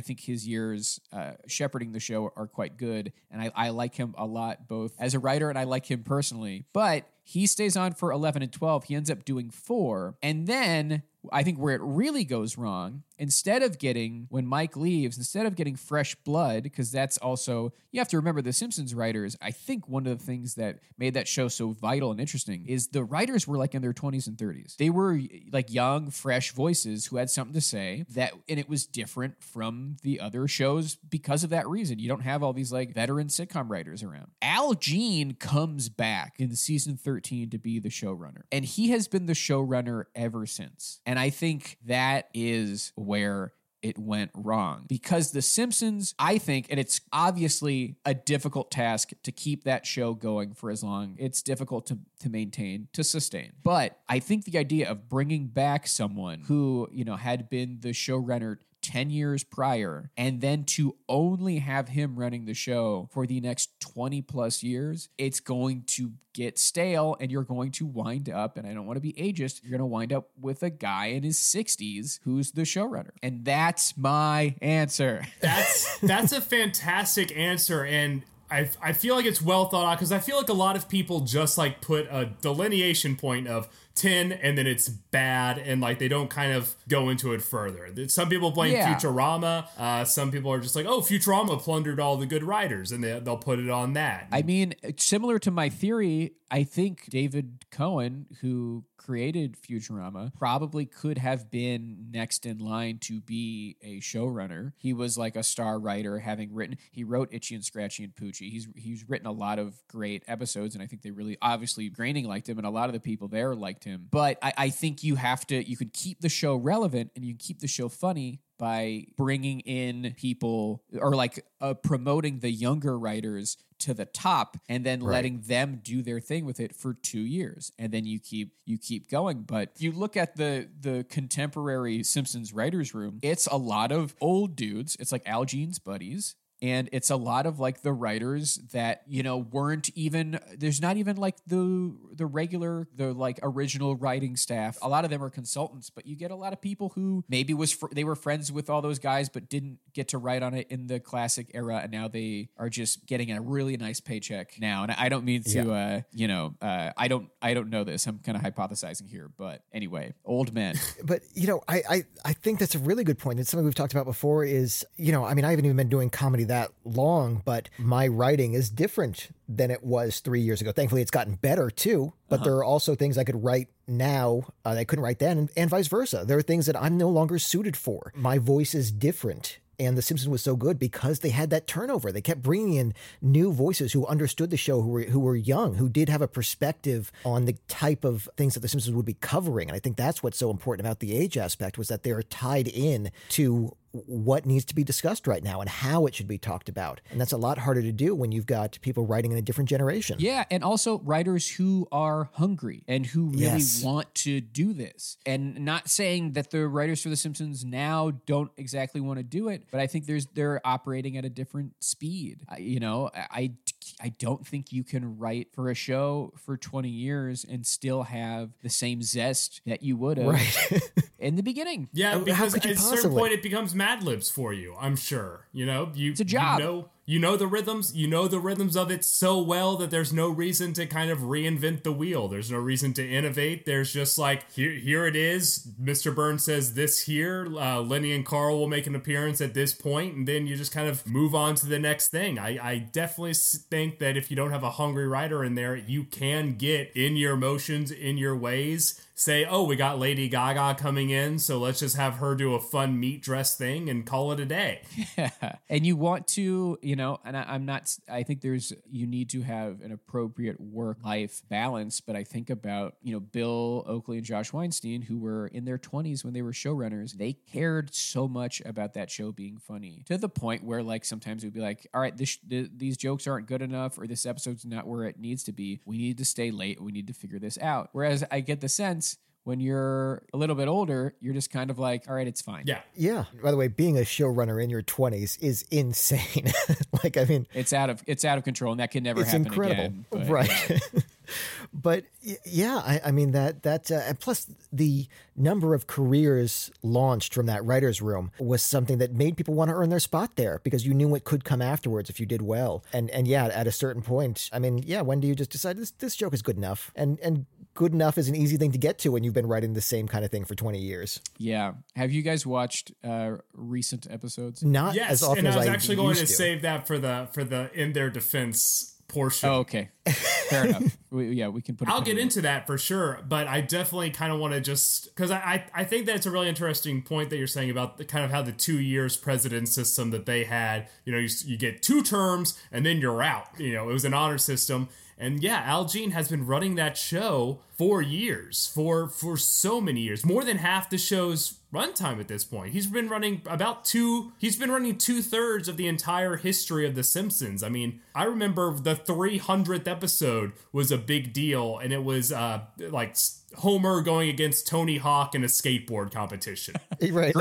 think his years uh, shepherding the show are quite good. And I, I like him a lot, both as a writer and I like him personally. But he stays on for 11 and 12. He ends up doing four. And then I think where it really goes wrong, instead of getting, when Mike leaves, instead of getting fresh blood, because that's also, you have to remember the Simpsons writers, I think one of the things that made that show so vital and interesting is the writers were like in their 20s and 30s. They were like young, fresh voices who had something to say that, and it was different from the other shows because of that reason. You don't have all these like veteran sitcom writers around. Al Jean comes back in season 13 to be the showrunner, and he has been the showrunner ever since. And I think that is where it went wrong because The Simpsons, I think, and it's obviously a difficult task to keep that show going for as long. It's difficult to, to maintain, to sustain. But I think the idea of bringing back someone who, you know, had been the showrunner 10 years prior and then to only have him running the show for the next 20 plus years, it's going to get stale and you're going to wind up, and I don't want to be ageist, you're going to wind up with a guy in his 60s who's the showrunner. And that's my answer. That's that's a fantastic answer and I, I feel like it's well thought out because I feel like a lot of people just like put a delineation point of 10 and then it's bad and like they don't kind of go into it further. Some people blame Yeah. Futurama. Uh, some people are just like, oh, Futurama plundered all the good writers and they, they'll put it on that. I mean, similar to my theory, I think David Cohen, who created Futurama, probably could have been next in line to be a showrunner. He was like a star writer, having written. He wrote Itchy and Scratchy and Poochie. He's he's written a lot of great episodes, and I think they really obviously Groening liked him, and a lot of the people there liked him. But I, I think you have to you can keep the show relevant and you can keep the show funny by bringing in people or like uh, promoting the younger writers to the top and then letting them do their thing with it for 2 years. And then you keep you keep going. But if you look at the the contemporary Simpsons writers room it's a lot of old dudes. It's like Al Jean's buddies and it's a lot of like the writers that you know weren't even there's not even like the the regular the like original writing staff a lot of them are consultants but you get a lot of people who maybe was fr- they were friends with all those guys but didn't get to write on it in the classic era and now they are just getting a really nice paycheck now and i don't mean to uh you know uh i don't i don't know this i'm kind of hypothesizing here but anyway old men but you know, I, I I think that's a really good point. It's something we've talked about before. Is you know, I mean, I haven't even been doing comedy that long, but my writing is different than it was three years ago. Thankfully, it's gotten better too. But there are also things I could write now uh, that I couldn't write then, and, and vice versa. There are things that I'm no longer suited for. My voice is different. And The Simpsons was so good because they had that turnover. They kept bringing in new voices who understood the show, who were who were young, who did have a perspective on the type of things that The Simpsons would be covering. And I think that's what's so important about the age aspect was that they're tied in to what needs to be discussed right now and how it should be talked about. And that's a lot harder to do when you've got people writing in a different generation. Yeah, and also writers who are hungry and who really Yes. want to do this. And not saying that the writers for The Simpsons now don't exactly want to do it, but I think there's they're operating at a different speed. I, you know, I I- I don't think you can write for a show for 20 years and still have the same zest that you would have Right. in the beginning. Yeah, How because could at you a certain point it becomes Mad Libs for you. I'm sure. You know, you it's a job. You know, you know the rhythms you know the rhythms of it so well that there's no reason to kind of reinvent the wheel. There's no reason to innovate. There's just like here here it is. Mr burns says this here. Uh, lenny and carl will make an appearance at this point and then you just kind of move on to the next thing. I, I definitely think that if you don't have a hungry writer in there you can get in your motions in your ways. Say, oh, we got Lady Gaga coming in, so let's just have her do a fun meat dress thing and call it a day. Yeah. And you want to, you know, and I, am not, I think there's, you need to have an appropriate work life balance. But I think about, you know, Bill Oakley and Josh Weinstein, who were in their 20s when they were showrunners. They cared so much about that show being funny to the point where, like, sometimes we'd be like, all right, this, th- these jokes aren't good enough, or this episode's not where it needs to be. We need to stay late. We need to figure this out. Whereas I get the sense, when you're a little bit older, you're just kind of like, all right, it's fine. Yeah. Yeah. By the way, being a showrunner in your 20s is insane. like, I mean, it's out of it's out of control, and that can never it's happen incredible. again. But, right. Yeah. but yeah, I, I, mean that that uh, and plus the number of careers launched from that writers' room was something that made people want to earn their spot there because you knew what could come afterwards if you did well. And and yeah, at a certain point, I mean, yeah, when do you just decide this this joke is good enough? And and good enough is an easy thing to get to when you've been writing the same kind of thing for 20 years. Yeah. Have you guys watched uh, recent episodes? Not yes, as often and I was I actually going to, to save that for the for the in their defense portion. Oh, okay. Fair enough. We, yeah, we can put. I'll get into that for sure, but I definitely kind of want to just because I, I I think that's a really interesting point that you're saying about the kind of how the two years president system that they had. You know, you, you get two terms and then you're out. You know, it was an honor system and yeah, Al Jean has been running that show for years, for for so many years, more than half the show's runtime at this point. He's been running about two. He's been running two thirds of the entire history of The Simpsons. I mean, I remember the 300th episode was a big deal, and it was uh like Homer going against Tony Hawk in a skateboard competition. right.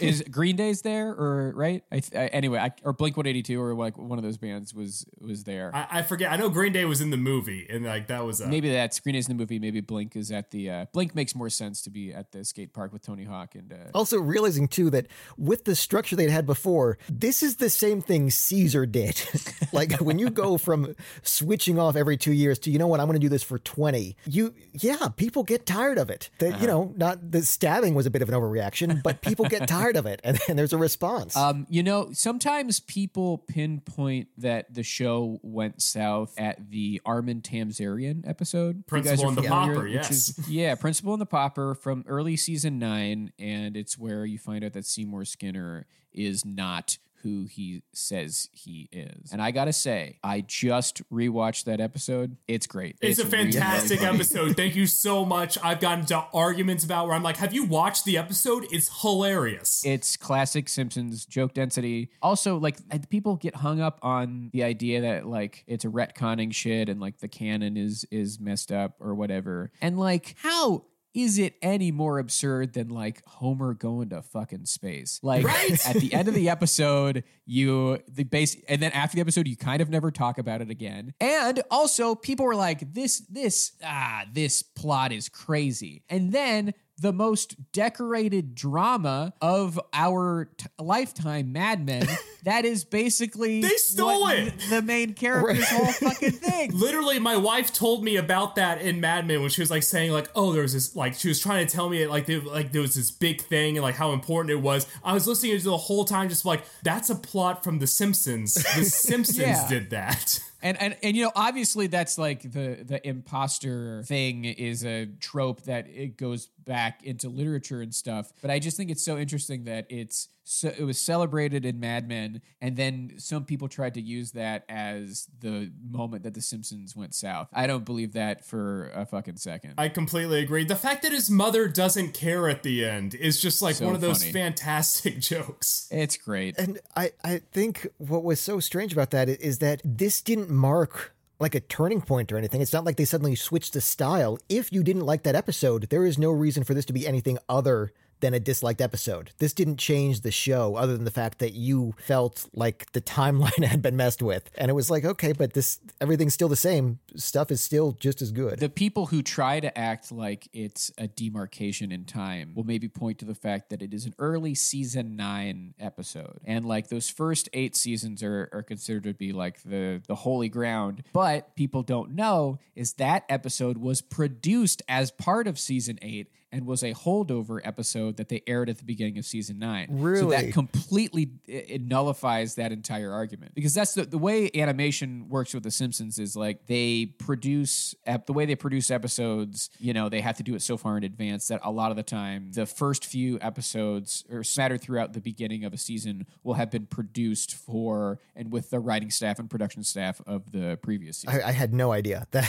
Is Green Day's there or right? I, I, anyway, I, or Blink One Eighty Two or like one of those bands was was there. I, I, forget. I know Green Day was in the movie, and like that was a, maybe that's Green Day's in the movie. Maybe Blink is at the uh, Blink makes more sense to be at the skate park with Tony Hawk and. Uh, also realizing too that with the structure they'd had before, this is the same thing Caesar did. like when you go from switching off every two years to you know what I'm going to do this for twenty. You yeah, people get tired of it. That uh-huh. you know, not the stabbing was a bit of an overreaction, but people get tired of it, and, and there's a response. Um, you know, sometimes people pinpoint that the show went south at the Armin Tamzarian episode. Principal and the Pauper, yes, is, yeah, Principal and the Pauper from early season nine, and it's where you find out that Seymour Skinner is not who he says he is. And I gotta say, I just rewatched that episode. It's great. It's, it's a fantastic really episode. Thank you so much. I've gotten to arguments about where I'm like, have you watched the episode? It's hilarious. It's classic Simpsons joke density. Also, like people get hung up on the idea that like it's a retconning shit and like the canon is is messed up or whatever. And like how is it any more absurd than like Homer going to fucking space? Like right? at the end of the episode, you the base and then after the episode, you kind of never talk about it again. And also people were like, this, this, ah, this plot is crazy. And then the most decorated drama of our t- lifetime Mad Men. that is basically they stole it. The main character's whole fucking thing. Literally, my wife told me about that in Mad Men when she was like saying like, "Oh, there was this like she was trying to tell me it like there, like there was this big thing and like how important it was." I was listening to the whole time, just like that's a plot from The Simpsons. The Simpsons yeah. did that. And, and and you know obviously that's like the the imposter thing is a trope that it goes back into literature and stuff but i just think it's so interesting that it's so it was celebrated in Mad Men, and then some people tried to use that as the moment that The Simpsons went south. I don't believe that for a fucking second. I completely agree. The fact that his mother doesn't care at the end is just like so one of those funny. fantastic jokes. It's great. And I, I think what was so strange about that is that this didn't mark like a turning point or anything. It's not like they suddenly switched the style. If you didn't like that episode, there is no reason for this to be anything other than a disliked episode. This didn't change the show other than the fact that you felt like the timeline had been messed with. And it was like, okay, but this everything's still the same. Stuff is still just as good. The people who try to act like it's a demarcation in time will maybe point to the fact that it is an early season nine episode. And like those first eight seasons are, are considered to be like the, the holy ground. But people don't know is that episode was produced as part of season eight and was a holdover episode that they aired at the beginning of season nine. So Really? that completely it nullifies that entire argument because that's the, the way animation works with the simpsons is like they produce the way they produce episodes you know they have to do it so far in advance that a lot of the time the first few episodes or scattered throughout the beginning of a season will have been produced for and with the writing staff and production staff of the previous season I, I had no idea that.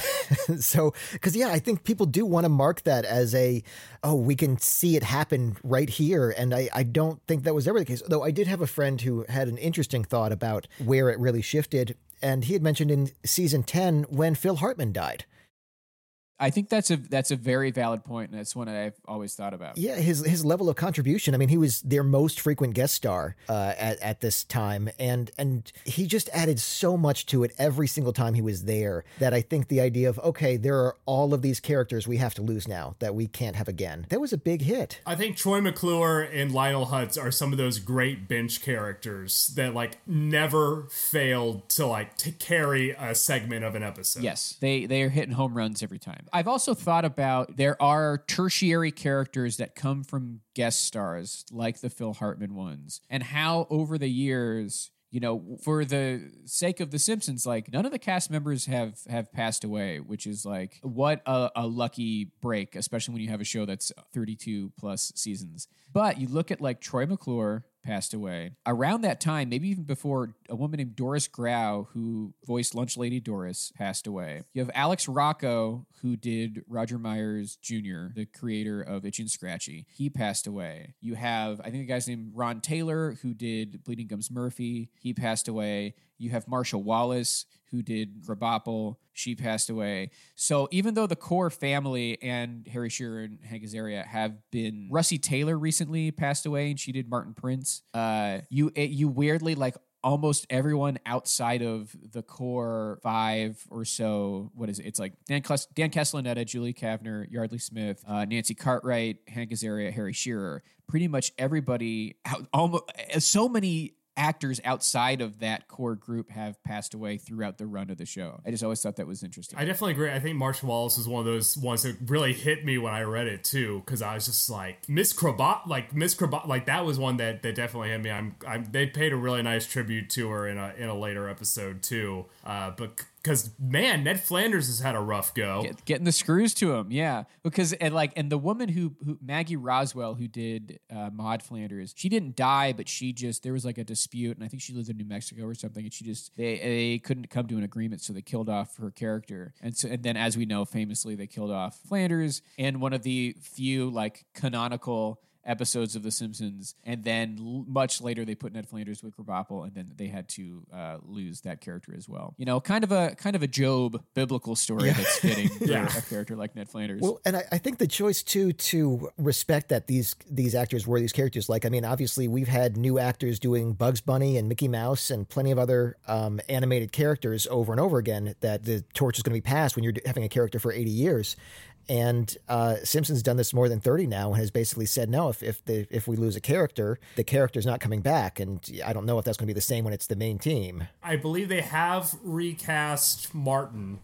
so, because yeah, I think people do want to mark that as a, oh, we can see it happen right here, and I, I don't think that was ever the case. Though I did have a friend who had an interesting thought about where it really shifted, and he had mentioned in season ten when Phil Hartman died. I think that's a that's a very valid point and that's one that I've always thought about Yeah, his his level of contribution. I mean, he was their most frequent guest star uh, at at this time, and and he just added so much to it every single time he was there. That I think the idea of okay, there are all of these characters we have to lose now that we can't have again. That was a big hit. I think Troy McClure and Lionel Hutz are some of those great bench characters that like never failed to like to carry a segment of an episode. Yes, they they are hitting home runs every time. I've also thought about there are tertiary characters that come from guest stars like the Phil Hartman ones, and how over the years. You know, for the sake of The Simpsons, like none of the cast members have have passed away, which is like what a, a lucky break, especially when you have a show that's 32 plus seasons. But you look at like Troy McClure, passed away. Around that time, maybe even before, a woman named Doris Grau, who voiced Lunch Lady Doris, passed away. You have Alex Rocco, who did Roger Myers Jr., the creator of Itchy and Scratchy. He passed away. You have, I think, a guy's named Ron Taylor, who did Bleeding Gums Murphy. He passed away. You have Marcia Wallace, who did Krabappel. She passed away. So even though the core family and Harry Shearer and Hank Azaria have been, Russi Taylor recently passed away, and she did Martin Prince. Uh, you it, you weirdly like almost everyone outside of the core five or so. What is it? It's like Dan Kes- Dan Castellaneta, Julie Kavner, Yeardley Smith, uh, Nancy Cartwright, Hank Azaria, Harry Shearer. Pretty much everybody, almost so many actors outside of that core group have passed away throughout the run of the show. I just always thought that was interesting. I definitely agree. I think Marshall Wallace is one of those ones that really hit me when I read it too, because I was just like Miss Krabat, like Miss Krabat, like that was one that, that definitely hit me. I'm, I'm they paid a really nice tribute to her in a in a later episode too. Uh, but because man, Ned Flanders has had a rough go. Get- getting the screws to him, yeah. Because and like and the woman who, who Maggie Roswell who did uh, Maud Flanders, she didn't die, but she just there was like a dispute, and I think she lives in New Mexico or something, and she just they they couldn't come to an agreement, so they killed off her character, and so and then as we know, famously they killed off Flanders, and one of the few like canonical episodes of The Simpsons, and then l- much later they put Ned Flanders with Krabappel, and then they had to uh, lose that character as well. You know, kind of a kind of a Job biblical story that's fitting for a character like Ned Flanders. Well, and I, I think the choice too to respect that these these actors were these characters. Like, I mean, obviously we've had new actors doing Bugs Bunny and Mickey Mouse and plenty of other um, animated characters over and over again. That the torch is going to be passed when you're having a character for 80 years. And uh, Simpsons done this more than 30 now and has basically said no. If if the if we lose a character, the character's not coming back. And I don't know if that's going to be the same when it's the main team. I believe they have recast Martin.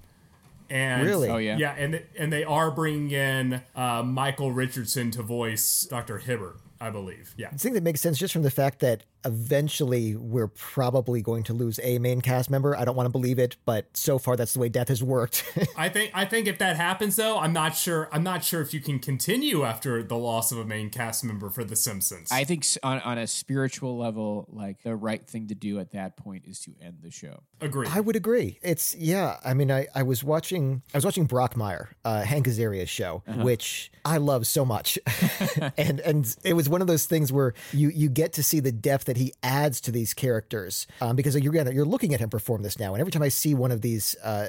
And Really? Oh, yeah. yeah, and and they are bringing in uh, Michael Richardson to voice Dr. Hibbert, I believe. Yeah, I think that makes sense just from the fact that eventually we're probably going to lose a main cast member. I don't want to believe it, but so far that's the way death has worked. I think I think if that happens though, I'm not sure. I'm not sure if you can continue after the loss of a main cast member for The Simpsons. I think on, on a spiritual level, like the right thing to do at that point is to end the show. agree. I would agree. It's yeah. I mean, I, I was watching I was watching Brockmire, uh, Hank Azaria's show, which I love so much, and and it was one of those things where you you get to see the depth that he adds to these characters um, because you're you're looking at him perform this now, and every time I see one of these, uh,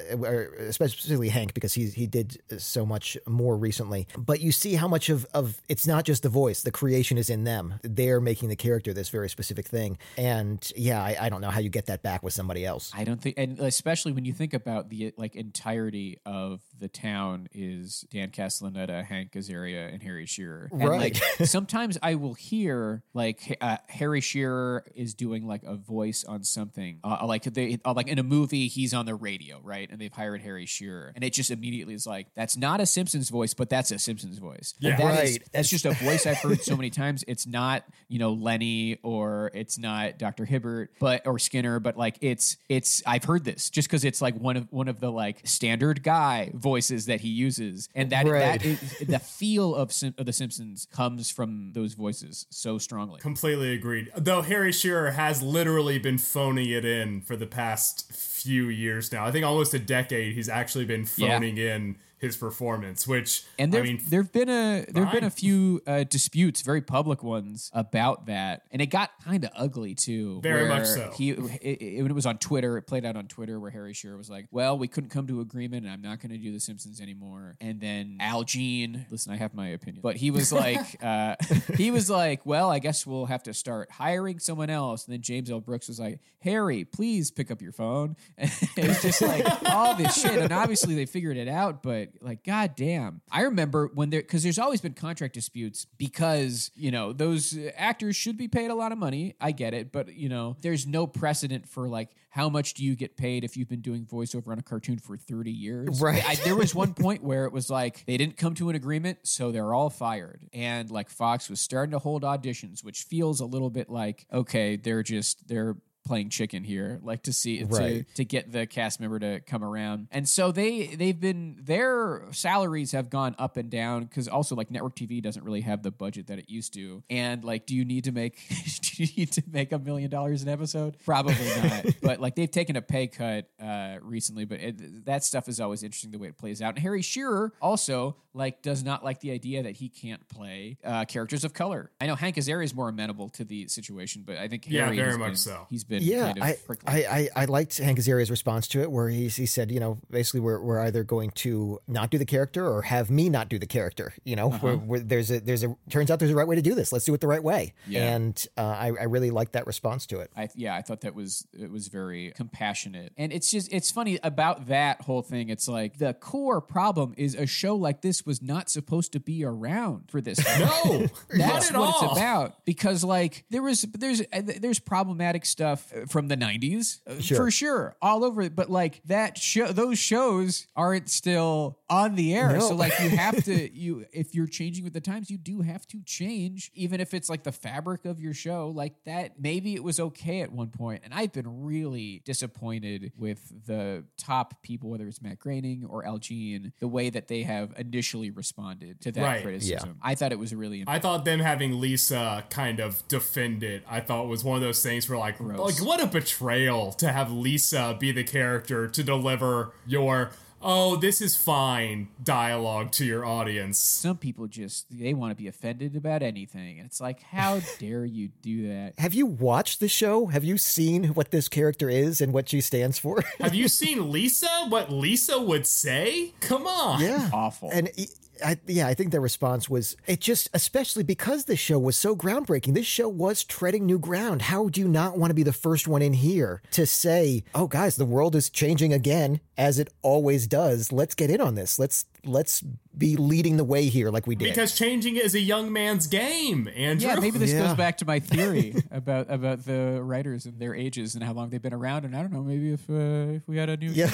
especially Hank because he he did so much more recently, but you see how much of of it's not just the voice, the creation is in them. They're making the character this very specific thing, and yeah, I, I don't know how you get that back with somebody else. I don't think, and especially when you think about the like entirety of the town is Dan Castellaneta, Hank Azaria, and Harry Shearer. And Right. like sometimes I will hear like uh, Harry Shearer is doing like a voice on something, uh, like they uh, like in a movie he's on the radio, right? And they've hired Harry Shearer, and it just immediately is like that's not a Simpsons voice, but that's a Simpsons voice. Yeah. that is- Right. that's just a voice I've heard so many times. It's not you know Lenny or it's not Dr. Hibbert, but or Skinner, but like it's it's I've heard this just because it's like one of one of the like standard guy voices that he uses, and that Right. that is, the feel of, Sim- of the Simpsons comes from those voices so strongly. Completely agreed. Though Harry Shearer has literally been phoning it in for the past few years now. I think almost a decade he's actually been Yeah. phoning in his performance, which And there, I mean there've been a there've been a few uh, disputes, very public ones, about that, and it got kind of ugly too. Very much so. He it, it, was on Twitter. It played out on Twitter where Harry Shearer was like, "Well, we couldn't come to agreement, and I'm not going to do The Simpsons anymore." And then Al Jean, listen, I have my opinion, but he was like, uh, he was like, "Well, I guess we'll have to start hiring someone else." And then James L. Brooks was like, "Harry, please pick up your phone." And it was just like all this shit, and obviously they figured it out, but like, god damn, I remember when there because there's always been contract disputes because you know those uh, actors should be paid a lot of money. I get it, but you know, there's no precedent for like how much do you get paid if you've been doing voiceover on a cartoon for 30 years? Right. I, there was one point where it was like they didn't come to an agreement, so they're all fired, and like Fox was starting to hold auditions, which feels a little bit like okay, they're just they're playing chicken here like to see to, Right. to get the cast member to come around. And so they they've been their salaries have gone up and down because also like network tv doesn't really have the budget that it used to. And like do you need to make do you need to make a million dollars an episode? Probably not. But like they've taken a pay cut uh recently but it, that stuff is always interesting the way it plays out. And harry shearer also like does not like the idea that he can't play uh characters of color. I know hank azaria is more amenable to the situation but i think Harry Yeah, very has much been- so. he's been yeah, kind of I. I, I, I liked Hank Azaria's response to it, where he, he said, you know, basically we're, we're either going to not do the character or have me not do the character. You know, Uh-huh. where, where there's a there's a turns out there's a right way to do this. Let's do it the right way. Yeah. And uh, I, I really liked that response to it. I yeah, I thought that was it was very compassionate. And it's just it's funny about that whole thing. It's like the core problem is a show like this was not supposed to be around for this. no, That's not at what all. it's about because like there was there's uh, there's problematic stuff from the 90s uh, Sure. for sure all over it but like that show those shows aren't still on the air No. so like you have to you if you're changing with the times you do have to change even if it's like the fabric of your show like that maybe it was okay at one point and I've been really disappointed with the top people whether it's Matt Groening or Al Jean the way that they have initially responded to that Right. criticism I thought it was really I thought them having Lisa kind of defend it. I thought was one of those things where like, like what a betrayal to have Lisa be the character to deliver your oh this is fine dialogue to your audience. some people just they want to be offended about anything and it's like how dare you do that Have you watched the show? Have you seen what this character is and what she stands for? Have you seen Lisa? What Lisa would say? Come on. yeah. awful And e- I, yeah, I think their response was it just, especially because this show was so groundbreaking. This show was treading new ground. How do you not want to be the first one in here to say, "Oh, guys, the world is changing again, as it always does. Let's get in on this. Let's let's be leading the way here, like we did." Because changing is a young man's game, Andrew. yeah maybe this Yeah. goes back to my theory about about the writers and their ages and how long they've been around and i don't know maybe if uh, if we had a new yeah,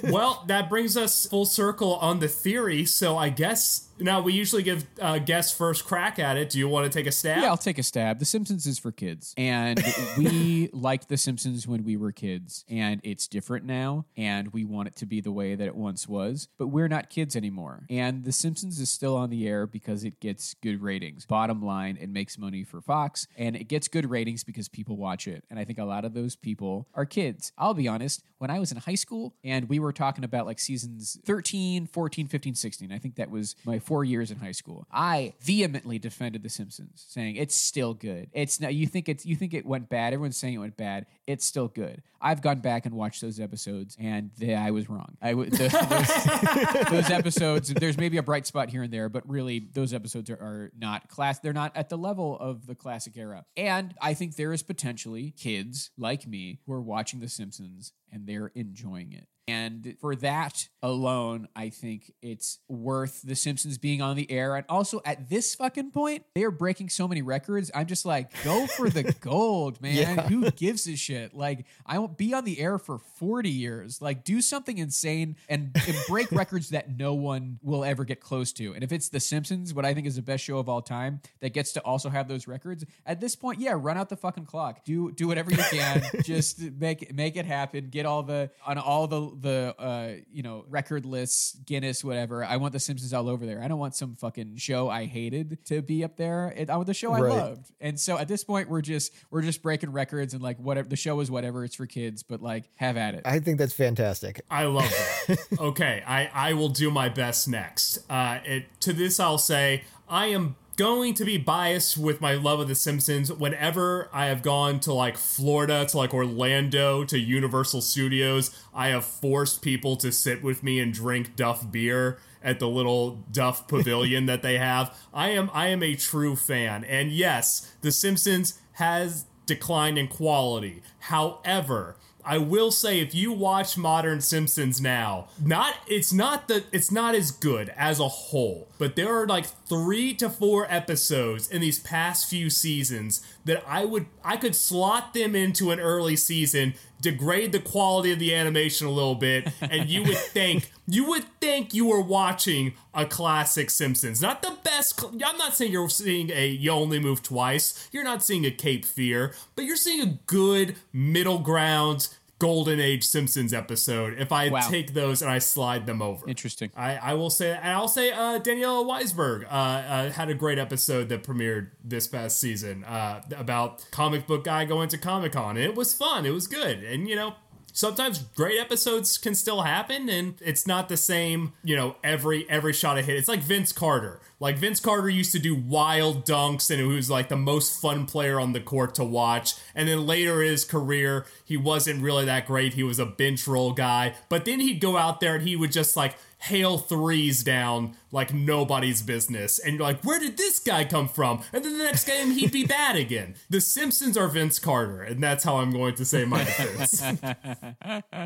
well, that brings us full circle on the theory. So I guess now we usually give uh, guests first crack at it. Do you want to take a stab? Yeah, I'll take a stab. The Simpsons is for kids. And we liked The Simpsons when we were kids. And it's different now. And we want it to be the way that it once was. But we're not kids anymore. And The Simpsons is still on the air because it gets good ratings. Bottom line, it makes money for Fox. And it gets good ratings because people watch it. And I think a lot of those people are kids. I'll be honest, when I was in high school and we were talking about like seasons 13, 14, 15, 16, I think that was my four years in high school. I vehemently defended The Simpsons, saying it's still good. It's not. You think it's you think it went bad. Everyone's saying it went bad. It's still good. I've gone back and watched those episodes, and they, I was wrong. I w- the, those, those episodes. There's maybe a bright spot here and there, but really, those episodes are, are not class. They're not at the level of the classic era. And I think there is potentially kids like me who are watching The Simpsons and they're enjoying it. And for that alone, I think it's worth The Simpsons being on the air. And also at this fucking point, they are breaking so many records. I'm just like, go for the gold, man. Yeah. Who gives a shit? Like, I won't be on the air for 40 years. Like, do something insane and, and break records that no one will ever get close to. And if it's The Simpsons, what I think is the best show of all time, that gets to also have those records, at this point, yeah, run out the fucking clock. Do do whatever you can. just make make it happen. Get all the on all the the uh you know record lists, Guinness, whatever. I want The Simpsons all over there. I don't want some fucking show I hated to be up there. It, I want the show I loved. And so at this point, we're just we're just breaking records and like whatever the show is whatever. It's for kids, but like have at it. I think that's fantastic. I love that. okay, I, I will do my best next. Uh, it, to this, I'll say I am going to be biased with my love of The Simpsons. Whenever I have gone to like Florida, to like Orlando, to Universal Studios, I have forced people to sit with me and drink Duff beer at the little Duff pavilion that they have. I am I am a true fan. And yes, The Simpsons has declined in quality. However, I will say if you watch modern Simpsons now, not it's not the it's not as good as a whole, but there are like 3 to 4 episodes in these past few seasons that I would I could slot them into an early season, degrade the quality of the animation a little bit, and you would think you would think you were watching a classic Simpsons. Not the best. I'm not saying you're seeing a You Only Move Twice. You're not seeing a Cape Fear, but you're seeing a good middle ground Golden Age Simpsons episode. If I Wow. take those and I slide them over. Interesting. I, I will say, and I'll say, uh, Daniela Weisberg uh, uh, had a great episode that premiered this past season uh, about comic book guy going to Comic Con. It was fun. It was good, and you know. Sometimes great episodes can still happen, and it's not the same. You know, every every shot I hit. It's like Vince Carter. Like Vince Carter used to do wild dunks, and he was like the most fun player on the court to watch. And then later in his career, he wasn't really that great. He was a bench roll guy, but then he'd go out there and he would just like hail threes down like nobody's business. And you're like, where did this guy come from? And then the next game, he'd be bad again. The Simpsons are Vince Carter, and that's how I'm going to say my defense.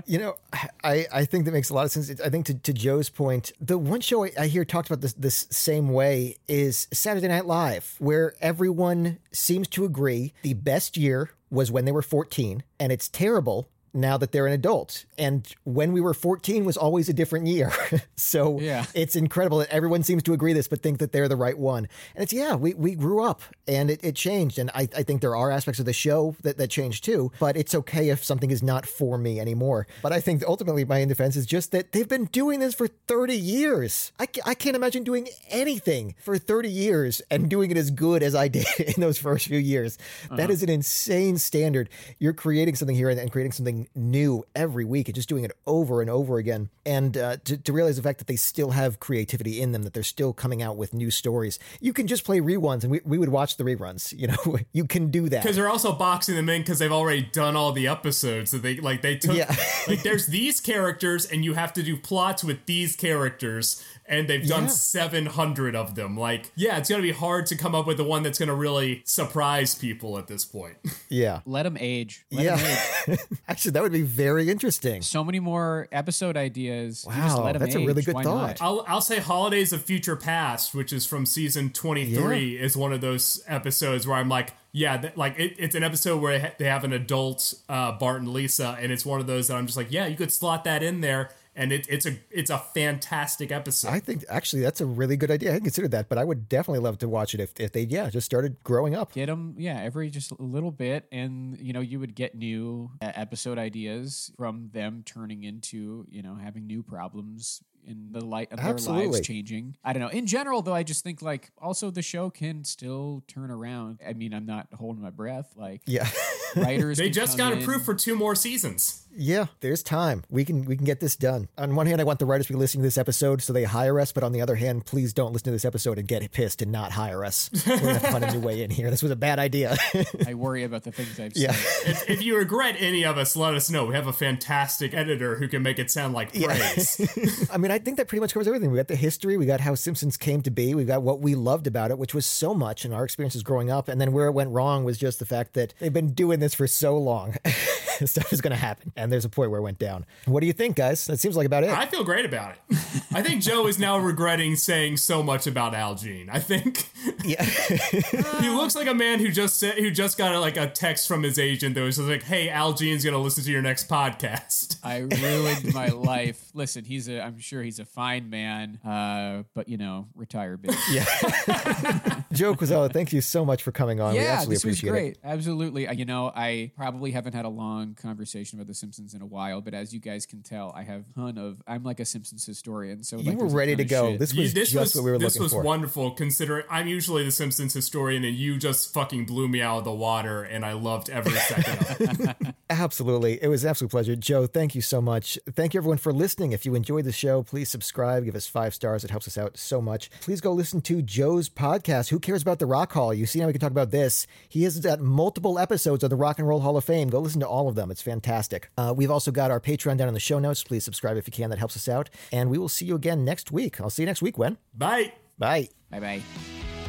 You know, I, I think that makes a lot of sense. I think to, to Joe's point, the one show I, I hear talked about this this same way is Saturday Night Live, where everyone seems to agree the best year was when they were 14, and it's terrible now that they're an adult. And when we were 14 was always a different year. so Yeah. it's incredible that everyone seems to agree this, but think that they're the right one. And it's, yeah, we, we grew up and it, it changed. And I, I think there are aspects of the show that, that changed too, but it's okay if something is not for me anymore. But I think ultimately my defense is just that they've been doing this for 30 years. I, I can't imagine doing anything for 30 years and doing it as good as I did in those first few years. That uh-huh. is an insane standard. You're creating something here and, and creating something new every week and just doing it over and over again. And uh, to, to realize the fact that they still have creativity in them, that they're still coming out with new stories. You can just play reruns and we, we would watch the reruns. You know, you can do that. Because they're also boxing them in because they've already done all the episodes. So they like they took Yeah. like there's these characters and you have to do plots with these characters and they've done Yeah. 700 of them. Like yeah, it's gonna be hard to come up with the one that's gonna really surprise people at this point. Yeah. Let them age. Let 'em age. Yeah. Actually, that would be very interesting. So many more episode ideas. You just Wow, let 'em that's a really good Why thought. not? I'll I'll say Holidays of Future Past, which is from season 23, is one of those episodes where I'm like, yeah, th- like it, it's an episode where they have an adult uh, Bart and Lisa, and it's one of those that I'm just like, yeah, you could slot that in there, and it, it's a it's a fantastic episode. I think actually that's a really good idea. I hadn't considered that, but I would definitely love to watch it if, if they, yeah, just started growing up. get them yeah every just a little bit and you know you would get new uh, episode ideas from them turning into you know having new problems in the light of Absolutely. their lives changing. I don't know. In general, though, I just think like also the show can still turn around. I mean, I'm not holding my breath. Like Yeah. writers, They just got in- approved for two more seasons. Yeah, there's time. We can we can get this done. On one hand, I want the writers to be listening to this episode so they hire us, but on the other hand, please don't listen to this episode and get pissed and not hire us. We're gonna find a new way in here. This was a bad idea. I worry about the things I've yeah. said. If, if you regret any of us, let us know. We have a fantastic editor who can make it sound like praise. I mean, I think that pretty much covers everything. We got the history, we got how Simpsons came to be, we got what we loved about it, which was so much in our experiences growing up, and then where it went wrong was just the fact that they've been doing this for so long. Stuff is going to happen, and there's a point where it went down. What do you think, guys? That seems like about it. I feel great about it. I think Joe is now regretting saying so much about Al Jean. I think yeah. he looks like a man who just said, who just got a, like a text from his agent that was like, "Hey, Al Jean's gonna listen to your next podcast." I ruined my life. Listen, he's a. I'm sure he's a fine man, uh, but you know, retire big. yeah. Joe Kwaczala, thank you so much for coming on. we Yeah, absolutely this was great. it. Absolutely. Uh, You know, I probably haven't had a long conversation about The Simpsons in a while, but as you guys can tell, I have a ton of. I'm like a Simpsons historian, so You like, were ready to go. shit. This You- was this just was what we were this was wonderful. Considering I'm usually the Simpsons historian, and you just fucking blew me out of the water, and I loved every second of it. Absolutely. It was an absolute pleasure. Joe, thank you so much. Thank you everyone for listening. If you enjoyed the show, please subscribe, give us five stars. It helps us out so much. Please go listen to Joe's podcast. Who cares about the Rock Hall? You see how we can talk about this. He has got multiple episodes of the Rock and Roll Hall of Fame. Go listen to all of them. It's fantastic. Uh, we've also got our Patreon down in the show notes. Please subscribe if you can. That helps us out. And we will see you again next week. I'll see you next week, When? Bye. Bye. Bye bye.